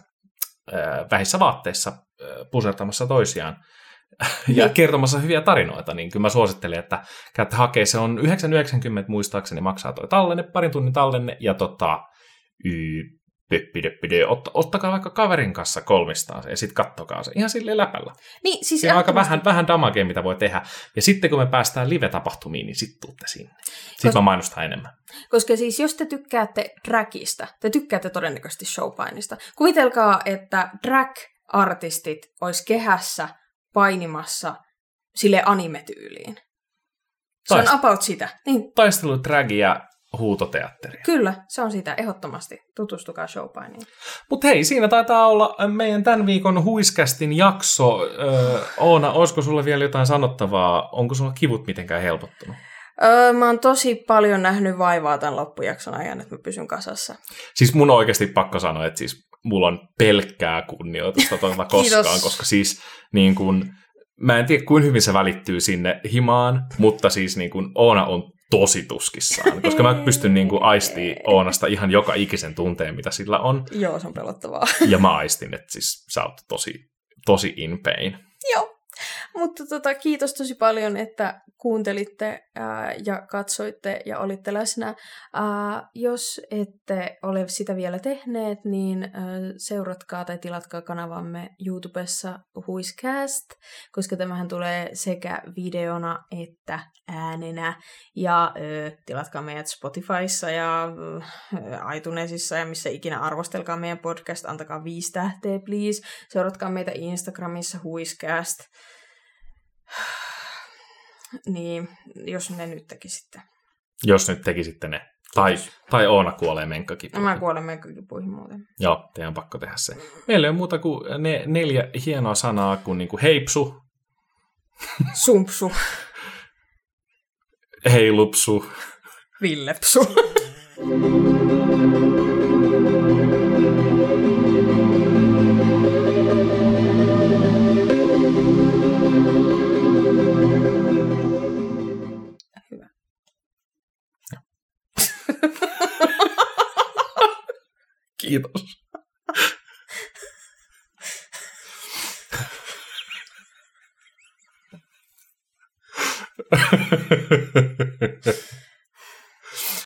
ää, vähissä vaatteissa ää, pusertamassa toisiaan ja Niin. kertomassa hyviä tarinoita, niin kyllä mä suosittelen, että käytte hakee. Se on 9,90 muistaakseni maksaa toi tallenne, parin tunnin tallenne, ja tota, y, pöppi, döppi, dö. Ot, ottakaa vaikka kaverin kanssa kolmistaan se, ja sitten kattokaa se ihan silleen läpällä. Niin, siis Siinä on aika vähän, vähän damagea, mitä voi tehdä. Ja sitten kun me päästään live-tapahtumiin, niin sitten tuutte sinne. Sitten Kos- mä mainostan enemmän. Koska siis jos te tykkäätte dragista, te tykkäätte todennäköisesti showpainista. Kuvitelkaa, että drag-artistit olisi kehässä painimassa sille anime-tyyliin. Se on Taist- about sitä. Niin, ja huutoteatteria. kyllä, se on sitä ehdottomasti. Tutustukaa showpainiin. Mutta hei, siinä taitaa olla meidän tämän viikon huiskästin jakso. Öö, Oona, olisiko sulla vielä jotain sanottavaa? Onko sulla kivut mitenkään helpottunut? Öö, mä oon tosi paljon nähnyt vaivaa tämän loppujakson ajan, että mä pysyn kasassa. Siis mun on oikeasti pakko sanoa, että siis mulla on pelkkää kunnioitusta tuota koskaan, koska siis niin kun, mä en tiedä kuinka hyvin se välittyy sinne himaan, mutta siis niin kun Oona on tosi tuskissaan, koska mä pystyn niin kuin aistii Oonasta ihan joka ikisen tunteen, mitä sillä on. Joo, se on pelottavaa. Ja mä aistin, että siis sä oot tosi, tosi in pain. Joo. Mutta tota, kiitos tosi paljon, että kuuntelitte ää, ja katsoitte ja olitte läsnä. Ää, jos ette ole sitä vielä tehneet, niin ää, seuratkaa tai tilatkaa kanavamme YouTubessa Huiscast, koska tämähän tulee sekä videona että äänenä. Ja ää, tilatkaa meidät Spotifyssa ja ää, iTunesissa ja missä ikinä arvostelkaa meidän podcast, antakaa viisi tähteä please. Seuratkaa meitä Instagramissa Huiscast. Niin, jos ne nyt tekisitte. Jos nyt tekisitte ne. Tai, tai Oona kuolee menkkakipuihin. Mä kuolen menkkakipuihin muuten. Joo, teidän on pakko tehdä se. Meillä ei ole muuta kuin ne neljä hienoa sanaa kuin niinku heipsu, Sumpsu. heilupsu, Villepsu. Kiitos.